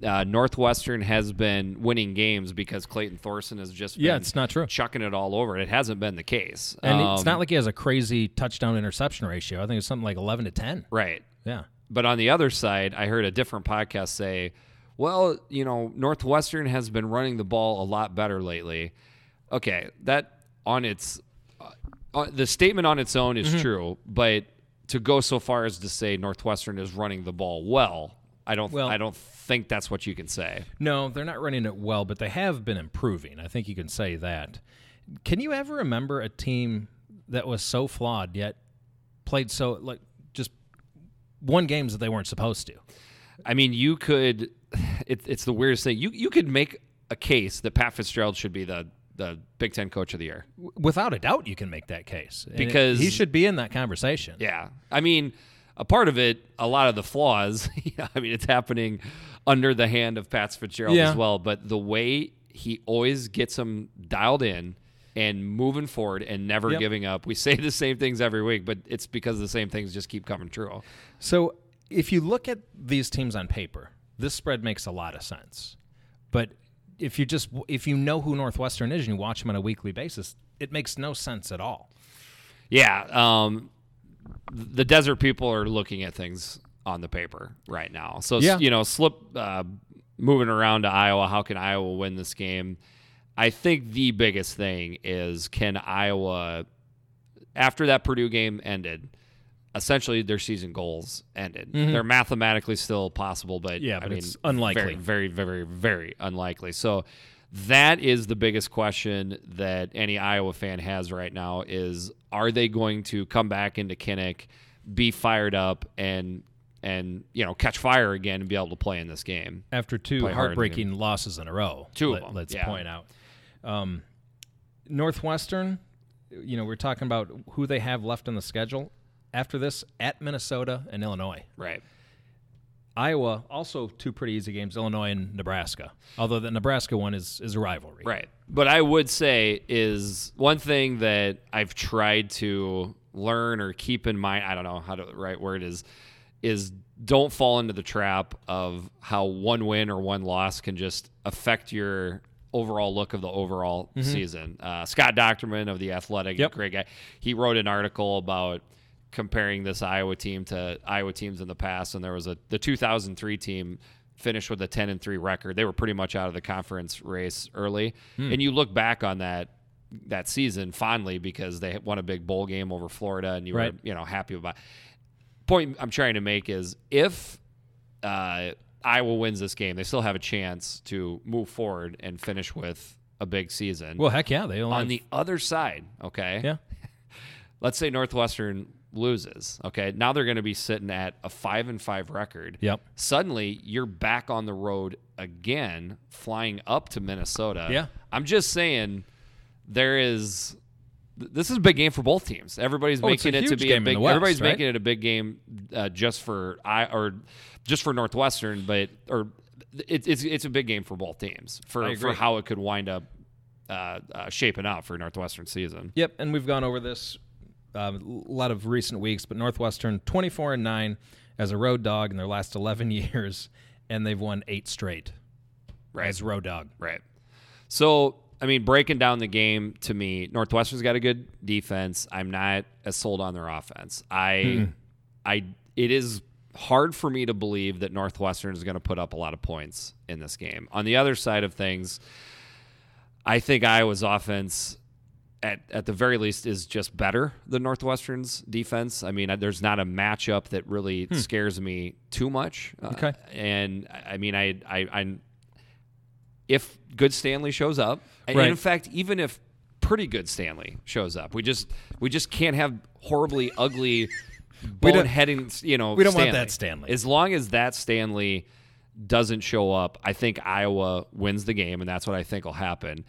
uh, Northwestern has been winning games because Clayton Thorson has just Yeah, it's not true. chucking it all over. It hasn't been the case, And it's Um, not like he has a crazy touchdown interception ratio. I think it's something like 11 to 10. right. Yeah. But on the other side, I heard a different podcast say, well, you know, Northwestern has been running the ball a lot better lately. Okay, that on its uh, uh, the statement on its own is Mm-hmm. true, but to go so far as to say Northwestern is running the ball well, I don't Well- I don't think that's what you can say. No, they're not running it well, but they have been improving. I think you can say that. Can you ever remember a team that was so flawed yet played so like just won games that they weren't supposed to? I mean, you could it, it's the weirdest thing. You you could make a case that Pat Fitzgerald should be the the Big 10 coach of the year. Without a doubt, you can make that case And it- Because- he should be in that conversation. Yeah. I mean, a part of it, a lot of the flaws, I mean, it's happening under the hand of Pat Fitzgerald Yeah. as well. But the way he always gets them dialed in and moving forward and never Yep. giving up. We say the same things every week, but it's because the same things just keep coming true. So if you look at these teams on paper, this spread makes a lot of sense. But if you just if you know who Northwestern is and you watch them on a weekly basis, it makes no sense at all. Yeah. Um, the desert people are looking at things on the paper right now. So, Yeah. you know, slip uh, moving around to Iowa. How can Iowa win this game? I think the biggest thing is can Iowa, after that Purdue game ended, essentially their season goals ended. They're mathematically still possible, but Mm-hmm. Yeah, I but mean, it's unlikely. Very, very, very, very unlikely. So that is the biggest question that any Iowa fan has right now: is are they going to come back into Kinnick, be fired up, and and you know catch fire again and be able to play in this game? After two Play hard in heartbreaking losses in a row. Two of them, Let's yeah. point out. Um, Northwestern, you know, we're talking about who they have left on the schedule. After this, at Minnesota and Illinois. Right. Iowa also two pretty easy games. Illinois and Nebraska. Although the Nebraska one is is a rivalry. Right. But I would say is one thing that I've tried to learn or keep in mind, I don't know how to the right word is is don't fall into the trap of how one win or one loss can just affect your overall look of the overall season. Uh, Scott Dochterman of the Athletic, Yep. great guy. He wrote an article about comparing this Iowa team to Iowa teams in the past, and there was a the 2003 team finished with a 10 and 3 record. They were pretty much out of the conference race early, and you look back on that that season fondly because they won a big bowl game over Florida, and you Right. were you know happy about. Point I'm trying to make is if uh, Iowa wins this game, they still have a chance to move forward and finish with a big season. Well, heck yeah, they only on have- the other side, okay, yeah. let's say Northwestern loses. Okay, now they're going to be sitting at a five and five record. Yep. Suddenly, you're back on the road again, flying up to Minnesota. Yeah. I'm just saying, there is. This is a big game for both teams. Everybody's Oh, making it to be a big. West, everybody's right? making it a big game uh, just for I or just for Northwestern, but or it, it's it's a big game for both teams for for how it could wind up uh, uh, shaping out for Northwestern season. Yep, and we've gone over this uh, a lot of recent weeks, but Northwestern 24 and 9 as a road dog in their last 11 years, and they've won eight straight Right. as road dog. Right. So, I mean, breaking down the game to me, Northwestern's got a good defense. I'm not as sold on their offense. I, I, it is hard for me to believe that Northwestern is going to put up a lot of points in this game. On the other side of things, I think Iowa's offense. At, at the very least is just better than Northwestern's defense. I mean, there's not a matchup that really scares me too much. Uh, Okay. and I mean, I, I, I, if good Stanley shows up, and in fact, even if pretty good Stanley shows up, we just we just can't have horribly ugly boneheading. You know, we don't want that Stanley. As long as that Stanley doesn't show up, I think Iowa wins the game, and that's what I think will happen.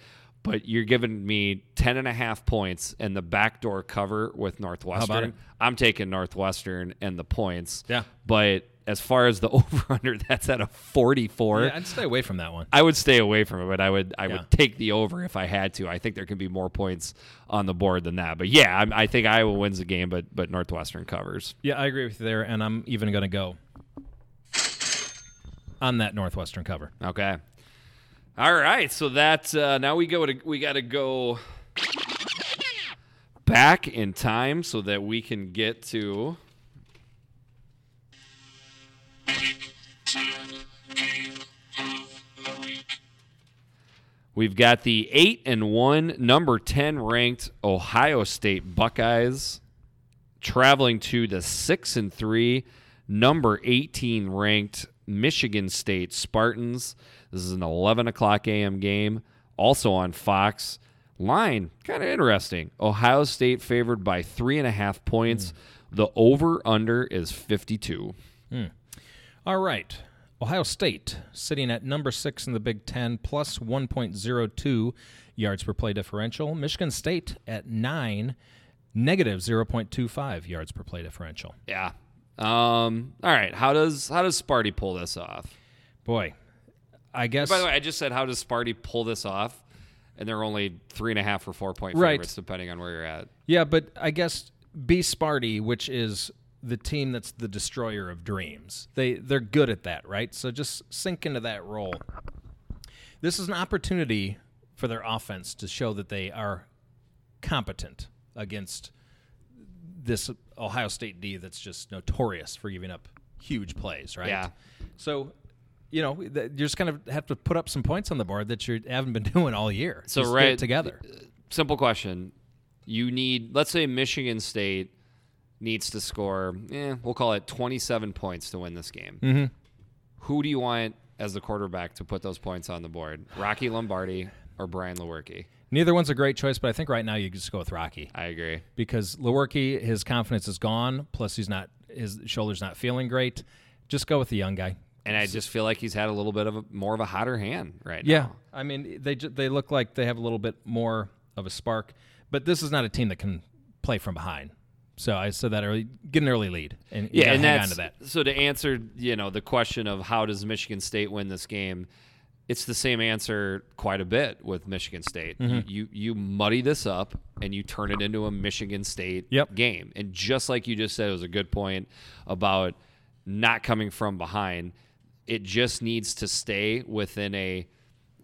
But you're giving me 10 and a half points and the backdoor cover with Northwestern. I'm taking Northwestern and the points. Yeah. But as far as the over under, that's at a 44. Yeah, I'd stay away from that one. I would stay away from it, but I would I Yeah. would take the over if I had to. I think there can be more points on the board than that. But yeah, I, I think Iowa wins the game, but but Northwestern covers. Yeah, I agree with you there, and I'm even going to go on that Northwestern cover. Okay. All right. So that uh, now we go to we got to go back in time so that we can get to We've got the 8 and 1 number 10 ranked Ohio State Buckeyes traveling to the 6 and 3 number 18 ranked Michigan State Spartans. This is an 11 o'clock a.m. game, also on Fox. Line kind of interesting. Ohio State favored by three and a half points. The over under is 52. All right. Ohio State sitting at number six in the Big Ten, plus 1.02 yards per play differential. Michigan State at nine, negative 0.25 yards per play differential. Yeah. Um, all right. How does how does Sparty pull this off? Boy, I guess. By the way, I just said how does Sparty pull this off, and they're only three and a half or four point Right. favorites depending on where you're at. yeah, but I guess be Sparty, which is the team that's the destroyer of dreams. They they're good at that, right? So just sink into that role. This is an opportunity for their offense to show that they are competent against this Ohio State D that's just notorious for giving up huge plays, right? Yeah. So, you know, you're just kind of have to put up some points on the board that you haven't been doing all year. So Just get right it together. Simple question: You need, let's say, Michigan State needs to score. Eh, we'll call it 27 points to win this game. Mhm. Who do you want as the quarterback to put those points on the board? Rocky Lombardi or Brian Lewerke? Neither one's a great choice, but I think right now you just go with Rocky I agree. because Lewerke, his confidence is gone. Plus, he's not his shoulder's not feeling great. Just go with the young guy. And I just feel like he's had a little bit of a, more of a hotter hand right Yeah, now. Yeah, I mean they ju- they look like they have a little bit more of a spark, but this is not a team that can play from behind. So I said that early, get an early lead, and Yeah, and that's to that. so to answer, you know, the question of how does Michigan State win this game, it's the same answer quite a bit with Michigan State. Mm-hmm. You you muddy this up and you turn it into a Michigan State Yep. game. And just like you just said, it was a good point about not coming from behind. It just needs to stay within a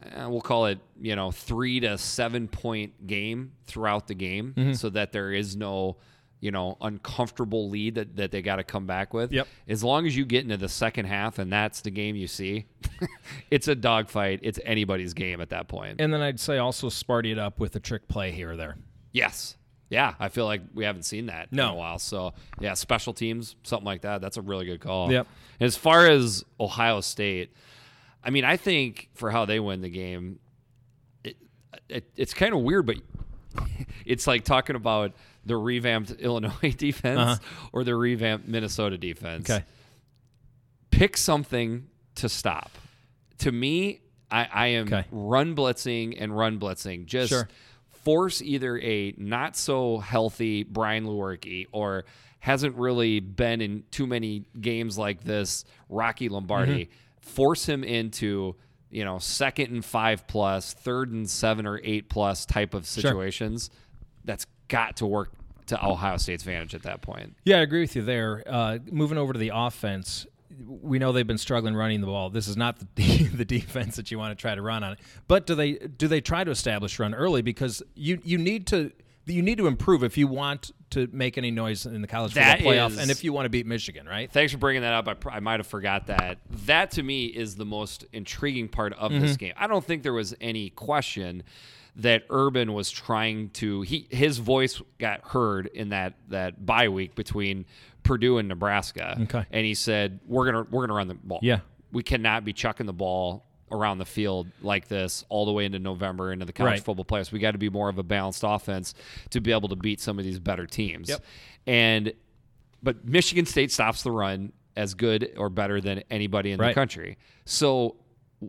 uh, we'll call it you know three to seven point game throughout the game Mm-hmm. so that there is no you know uncomfortable lead that, that they got to come back with Yep. as long as you get into the second half and that's the game you see it's a dogfight it's anybody's game at that point. point And then I'd say also Sparty it up with a trick play here or there. yes yeah i feel like we haven't seen that in a while so yeah special teams something like that that's a really good call Yep. as far as ohio state i mean i think for how they win the game it, it, it's kind of weird, but it's like talking about the revamped Illinois defense Uh-huh. or the revamped Minnesota defense. Okay. Pick something to stop. To me, I, I am Okay. run blitzing and run blitzing. Just Sure. Force either a not so healthy Brian Lewerke or hasn't really been in too many games like this, Rocky Lombardi. Mm-hmm. Force him into, you know, second and five plus, third and seven or eight plus type of situations. That's got to work to Ohio State's advantage at that point. Yeah, I agree with you there. Uh, moving over to the offense, we know they've been struggling running the ball. This is not the, the defense that you want to try to run on. But do they do they try to establish run early because you you need to you need to improve if you want to make any noise in the college That football playoff is- and if you want to beat Michigan, right? Thanks for bringing that up. I, pr- I might have forgot that. That to me is the most intriguing part of this mm-hmm. game. I don't think there was any question that Urban was trying to. He his voice got heard in that that bye week between Purdue and Nebraska. Okay. and he said we're gonna we're gonna run the ball. Yeah. we cannot be chucking the ball around the field like this all the way into November into the college Right. football playoffs. We got to be more of a balanced offense to be able to beat some of these better teams. Yep. And but Michigan State stops the run as good or better than anybody in the country. So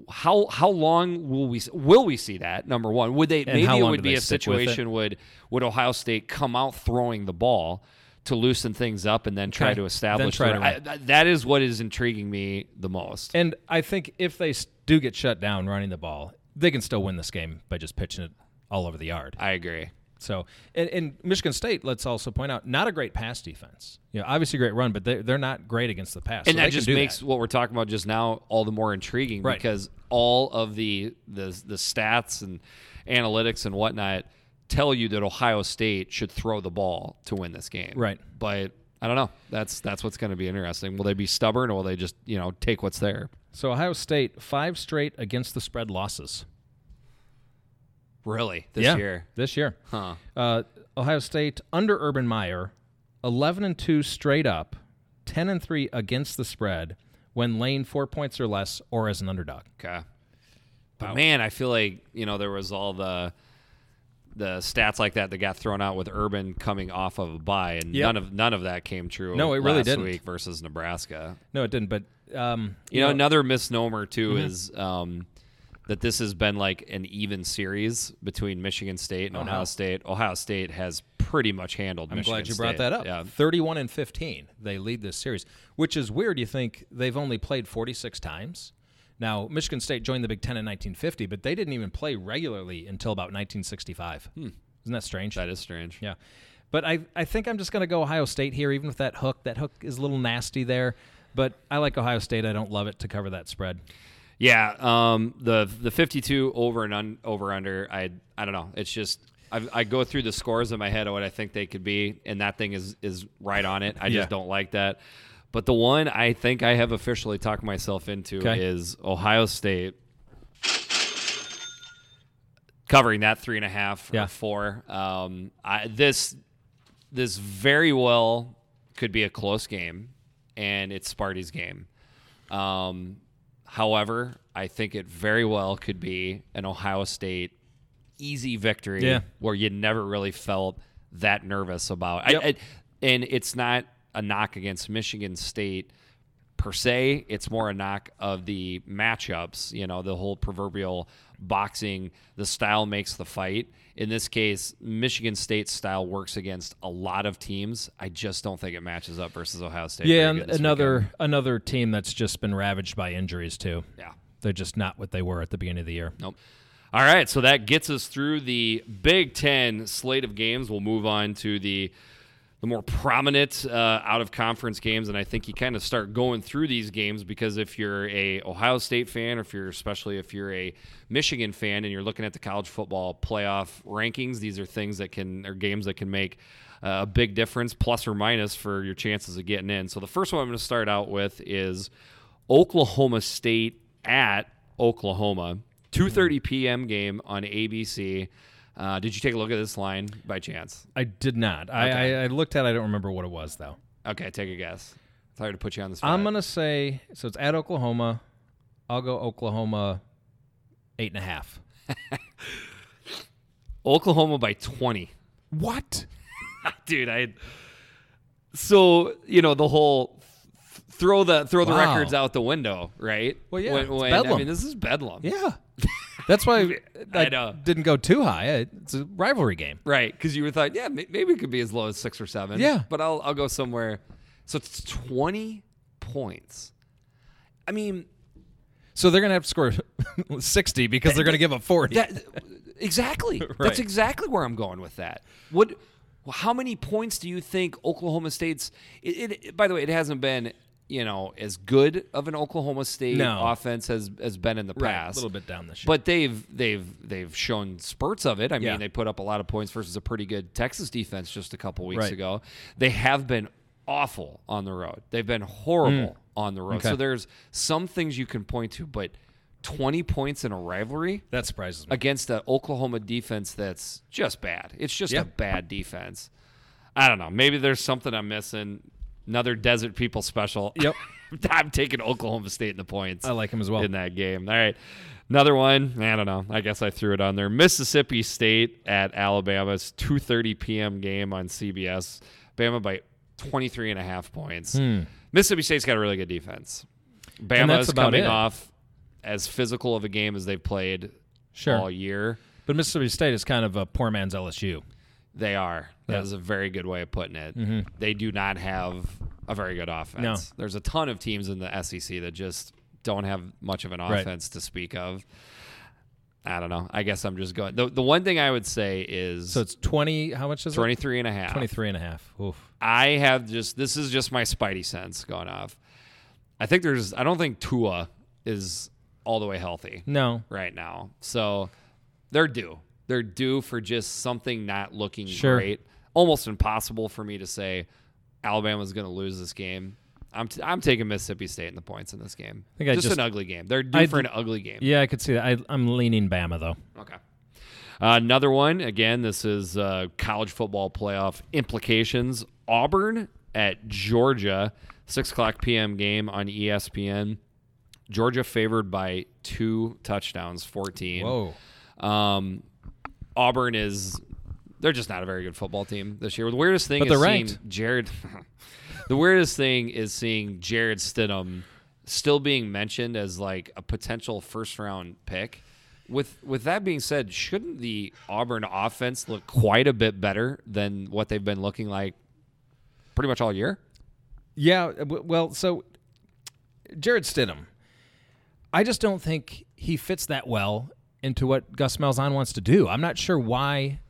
how how long will we will we see that? Number one, would they maybe it would be a stick with it? situation would would Ohio State come out throwing the ball to loosen things up and then try Okay. to establish try to. I- that is what is intriguing me the most. And I think if they do get shut down running the ball, they can still win this game by just pitching it all over the yard. I agree. So, and, and Michigan State, let's also point out, not a great pass defense. You know, obviously great run, but they're, they're not great against the pass. and so that just makes that. what we're talking about just now all the more intriguing Right. because all of the, the the stats and analytics and whatnot tell you that Ohio State should throw the ball to win this game. Right. But I don't know. That's that's what's going to be interesting. Will they be stubborn or will they just you know take what's there? So Ohio State five straight against the spread losses Really this Yeah, year? This year, Huh. uh, Ohio State under Urban Meyer, eleven and two straight up, ten and three against the spread when laying four points or less or as an underdog. Okay. But man, I feel like you know there was all the the stats like that that got thrown out with Urban coming off of a bye, and Yep. none of none of that came true. No, it really didn't. week versus Nebraska. No, it didn't. But um, You, know, another misnomer too Mm-hmm. is um, that this has been like an even series between Michigan State and Ohio no. State. Ohio State has pretty much handled. I'm Michigan glad you brought State. that up. Yeah, 31 and 15. They lead this series, which is weird. You think they've only played 46 times. Now, Michigan State joined the Big Ten in 1950, but they didn't even play regularly until about 1965. Isn't that strange? Hmm. that is strange. yeah. But I, I think I'm just going to go Ohio State here, even with that hook. That hook is a little nasty there, but I like Ohio State. I don't love it to cover that spread. Yeah, um, the the 52 over and un, over under. I I don't know. It's just I, I go through the scores in my head of what I think they could be, and that thing is is right on it. I Yeah. just don't like that. But the one I think I have officially talked myself into Okay. is Ohio State covering that three and a half Yeah. or four. Um, I, this this very well could be a close game, and it's Sparty's game. Um, however, I think it very well could be an Ohio State easy victory Yeah. where you never really felt that nervous about. Yep. I, I, and it's not a knock against Michigan State per se. It's more a knock of the matchups. You know, the whole proverbial boxing. The style makes the fight. In this case, Michigan State's style works against a lot of teams. I just don't think it matches up versus Ohio State. Yeah, another weekend. another team that's just been ravaged by injuries too. Yeah. They're just not what they were at the beginning of the year. Nope. All right, so that gets us through the Big Ten slate of games. We'll move on to the the more prominent uh, out of conference games, and I think you kind of start going through these games because if you're a Ohio State fan, or if you're especially if you're a Michigan fan, and you're looking at the college football playoff rankings, these are things that can or games that can make uh, a big difference, plus or minus, for your chances of getting in. So the first one I'm going to start out with is Oklahoma State at Oklahoma. 2:30 p.m. game on ABC. Uh, did you take a look at this line by chance? I did not. I, Okay. I, I looked at. it. I don't remember what it was though. Okay, take a guess. Sorry to put you on the spot. I'm gonna say so. It's at Oklahoma. I'll go Oklahoma eight and a half. Oklahoma by 20. What? Dude, I So, you know, the whole th- throw the throw the Wow. records out the window, right? Well, yeah, When, when- I mean, this is bedlam. Yeah, that's why I I, know. didn't go too high. It's a rivalry game. Right, because you were thought, yeah, maybe it could be as low as six or seven. Yeah. but I'll I'll go somewhere. So it's twenty points. I mean, So they're gonna have to score sixty because they're gonna give up forty. that exactly. Right. That's exactly where I'm going with that. What how many points do you think Oklahoma State's? It, it, by the way, it hasn't been you know as good of an Oklahoma State No. offense as has been in the Right, past. a little bit down the ship. But they've they've they've shown spurts of it. I Yeah. mean, they put up a lot of points versus a pretty good Texas defense just a couple weeks Right. ago. They have been awful on the road. They've been horrible on the road. Mm. Okay. So there's some things you can point to, but 20 points in a rivalry that surprises me. against an Oklahoma defense that's just bad. It's just Yeah. a bad defense. I don't know. Maybe there's something I'm missing. Another Desert People special. Yep. I'm taking Oklahoma State in the points I like him as well. in that game. All right. Another one. I don't know. I guess I threw it on there. Mississippi State at Alabama. It's 2:30 p.m. game on CBS. Bama by 23 and a half points. Mississippi State's got a really good defense. Bama Hmm. is coming it. off as physical of a game as they've played Sure. all year. But Mississippi State is kind of a poor man's LSU. They are. That Yeah. Mm-hmm. is a very good way of putting it. They do not have a very good offense. No. There's a ton of teams in the SEC that just don't have much of an Right. offense to speak of. I don't know. I guess I'm just going. The, the one thing I would say is So it's 20, how much is 23 and a half. 23 and a half. Oof. I have just this is just my spidey sense going off. I think there's I don't think Tua is all the way healthy No. right now. So they're due. They're due for just something not looking Sure. great. Almost impossible for me to say Alabama's going to lose this game. I'm, t- I'm taking Mississippi State in the points in this game. think I just, just- an ugly game. They're due I for an ugly game. Yeah, I could see that. I, I'm leaning Bama, though. Okay. Uh, another one. Again, this is uh, college football playoff implications. Auburn at Georgia, six o'clock p.m. game on ESPN. Georgia favored by two touchdowns, fourteen. Whoa. Um, Auburn is they're just not a very good football team this year. The weirdest thing But is seeing. Jared. the weirdest thing is seeing Jarrett Stidham still being mentioned as like a potential first round pick. With with that being said, shouldn't the Auburn offense look quite a bit better than what they've been looking like pretty much all year? Yeah, well, so Jarrett Stidham, I just don't think he fits that well into what Gus Malzahn wants to do. I'm not sure why,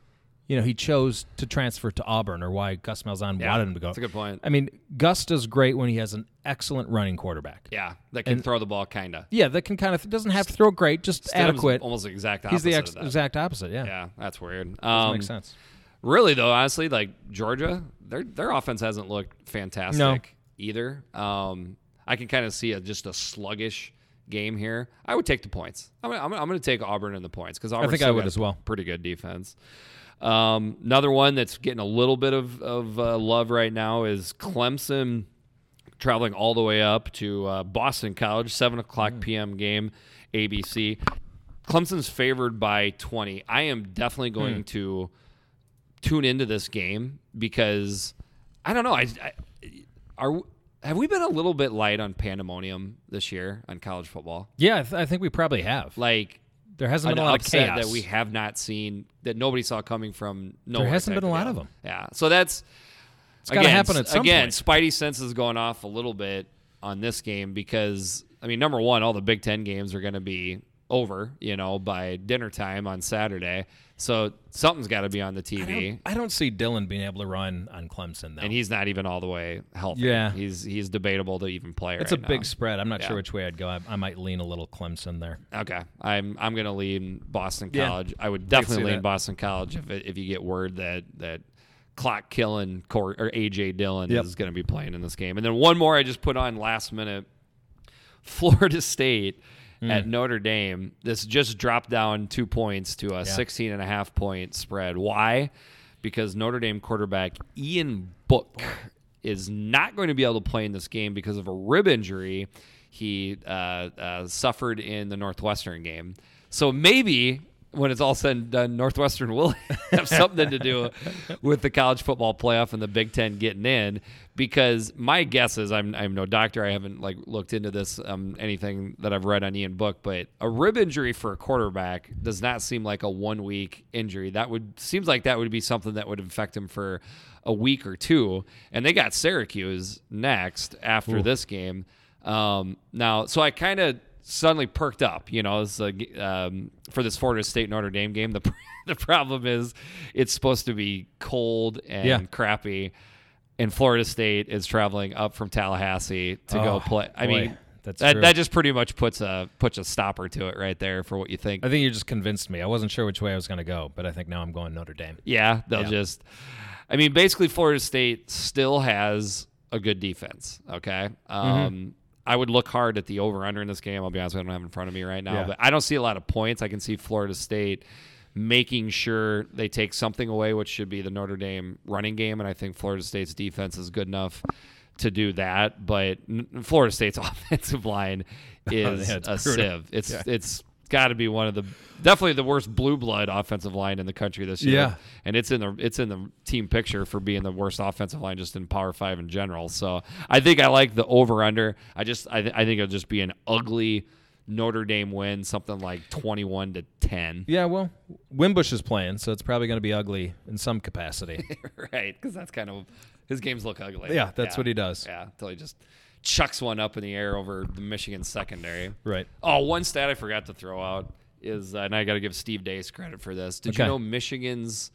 you know, he chose to transfer to Auburn or why Gus Malzahn Yeah, wanted him to go. that's a good point. I mean, Gus does great when he has an excellent running quarterback. Yeah, that can throw the ball kind of. Yeah, that can kind of doesn't have to throw great, just adequate. Almost the exact opposite. He's the ex- exact opposite. Yeah, Yeah, that's weird. Um, make sense. Really though, honestly, like Georgia, their their offense hasn't looked fantastic No. either. Um, I can kind of see a, just a sluggish game here. I would take the points. I'm gonna, I'm gonna, I'm gonna take Auburn in the points because Auburn think I would as well. Pretty good defense. Um, another one that's getting a little bit of of uh, love right now is Clemson traveling all the way up to uh, Boston College, seven o'clock p.m. game, ABC. Clemson's favored by 20. I am definitely going to tune into this game because I don't know. I, I are have we been a little bit light on pandemonium this year on college football? Yeah, I, th- I think we probably have. Like There hasn't been a lot of chaos that we have not seen that nobody saw coming from nowhere. There hasn't been a lot of them. Yeah, so that's It's gotta happen at some again, point. Spidey sense is going off a little bit on this game because I mean, number one, all the Big Ten games are going to be over, you know, by dinner time on Saturday. So something's got to be on the I TV, don't, I don't see Dillon being able to run on Clemson though. and he's not even all the way healthy. Yeah. he's he's debatable to even play. it's right a big spread. I'm not Yeah. sure which way I'd go. I, I might lean a little Clemson there. Okay, I'm I'm gonna lean Boston Yeah. College. I would definitely see lean that. Boston College if it, if you get word that that clock killing Cor- or AJ Dillon Yep. is going to be playing in this game. And then one more I just put on last minute. Florida State Hmm. at Notre Dame. This just dropped down two points to a Yeah. 16 and a half point spread. Why? Because Notre Dame quarterback Ian Book is not going to be able to play in this game because of a rib injury he uh, uh, suffered in the Northwestern game. So maybe when it's all said and done, Northwestern will have something to do with the college football playoff and the Big Ten getting in. Because my guess is, I'm I'm no doctor. I haven't like looked into this um, anything that I've read on Ian Book, but a rib injury for a quarterback does not seem like a one week injury. That would seems like that would be something that would affect him for a week or two. And they got Syracuse next after this game. Um, now, so I kind of suddenly perked up. You know, it's like, um, for this Florida State Notre Dame game. The the problem is it's supposed to be cold and Yeah. crappy, and Florida State is traveling up from Tallahassee to Oh, go play. I boy, mean, that's that true. that just pretty much puts a puts a stopper to it right there for what you think. I think you just convinced me. I wasn't sure which way I was going to go, but I think now I'm going Notre Dame. Yeah, they'll Yeah. just. I mean, basically, Florida State still has a good defense. Okay. Mm-hmm. I would look hard at the over under in this game. I'll be honest, with you, I don't have it in front of me right now, Yeah. but I don't see a lot of points. I can see Florida State making sure they take something away, which should be the Notre Dame running game, and I think Florida State's defense is good enough to do that. But Florida State's offensive line is Yeah, a brutal. sieve. It's Yeah. it's got to be one of the definitely the worst blue blood offensive line in the country this year. Yeah. and it's in the it's in the team picture for being the worst offensive line just in Power Five in general. So I think I like the over under. I just I, th- I think it'll just be an ugly Notre Dame win, something like twenty one to ten. Yeah, well, Wimbush is playing, so it's probably going to be ugly in some capacity. right, because that's kind of his games look ugly. Yeah, that's what he does. Yeah, until he just chucks one up in the air over the Michigan secondary. right. Oh, one stat I forgot to throw out is, uh, and I got to give Steve Dace credit for this. Did you know Michigan's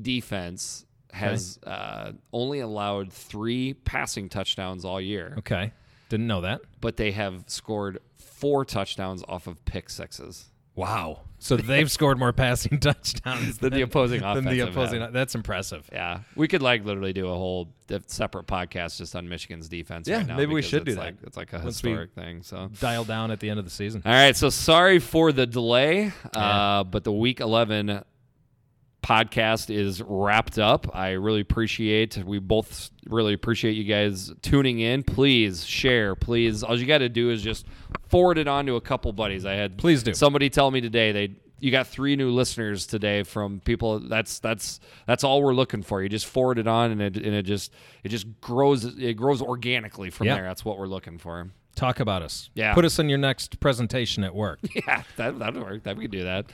defense has uh, only allowed three passing touchdowns all year, Okay. Didn't know that. but they have scored four touchdowns off of pick sixes. Wow. So they've scored more passing touchdowns Than the opposing than the opposing. That's impressive. Yeah, we could like literally do a whole separate podcast just on Michigan's defense. Yeah, right now maybe we should do that. It's like a Once historic thing. So Dial down at the end of the season. All right, so sorry for the delay, Yeah. uh, but the week 11 podcast is wrapped up. I really appreciate, we both really appreciate you guys tuning in. Please share, please. All you got to do is just forward it on to a couple buddies. I had Please do. somebody tell me today they you got three new listeners today from people that's that's that's all we're looking for you just forward it on and it, and it just it just grows it grows organically from Yeah. there that's what we're looking for Talk about us. Yeah. Put us in your next presentation at work. Yeah, that that'd work. That we could do that.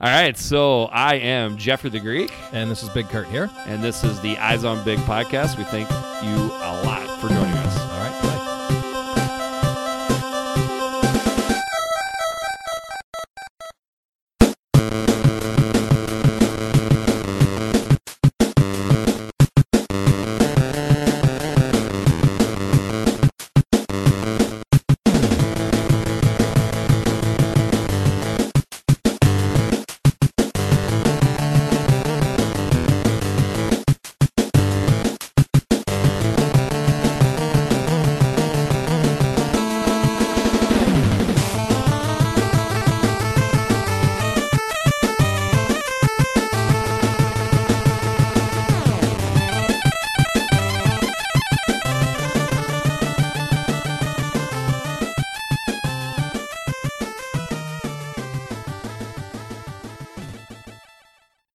All right. So I am Jeffrey the Greek, and this is Big Kurt here. and this is the Eyes on Big podcast. We thank you a lot.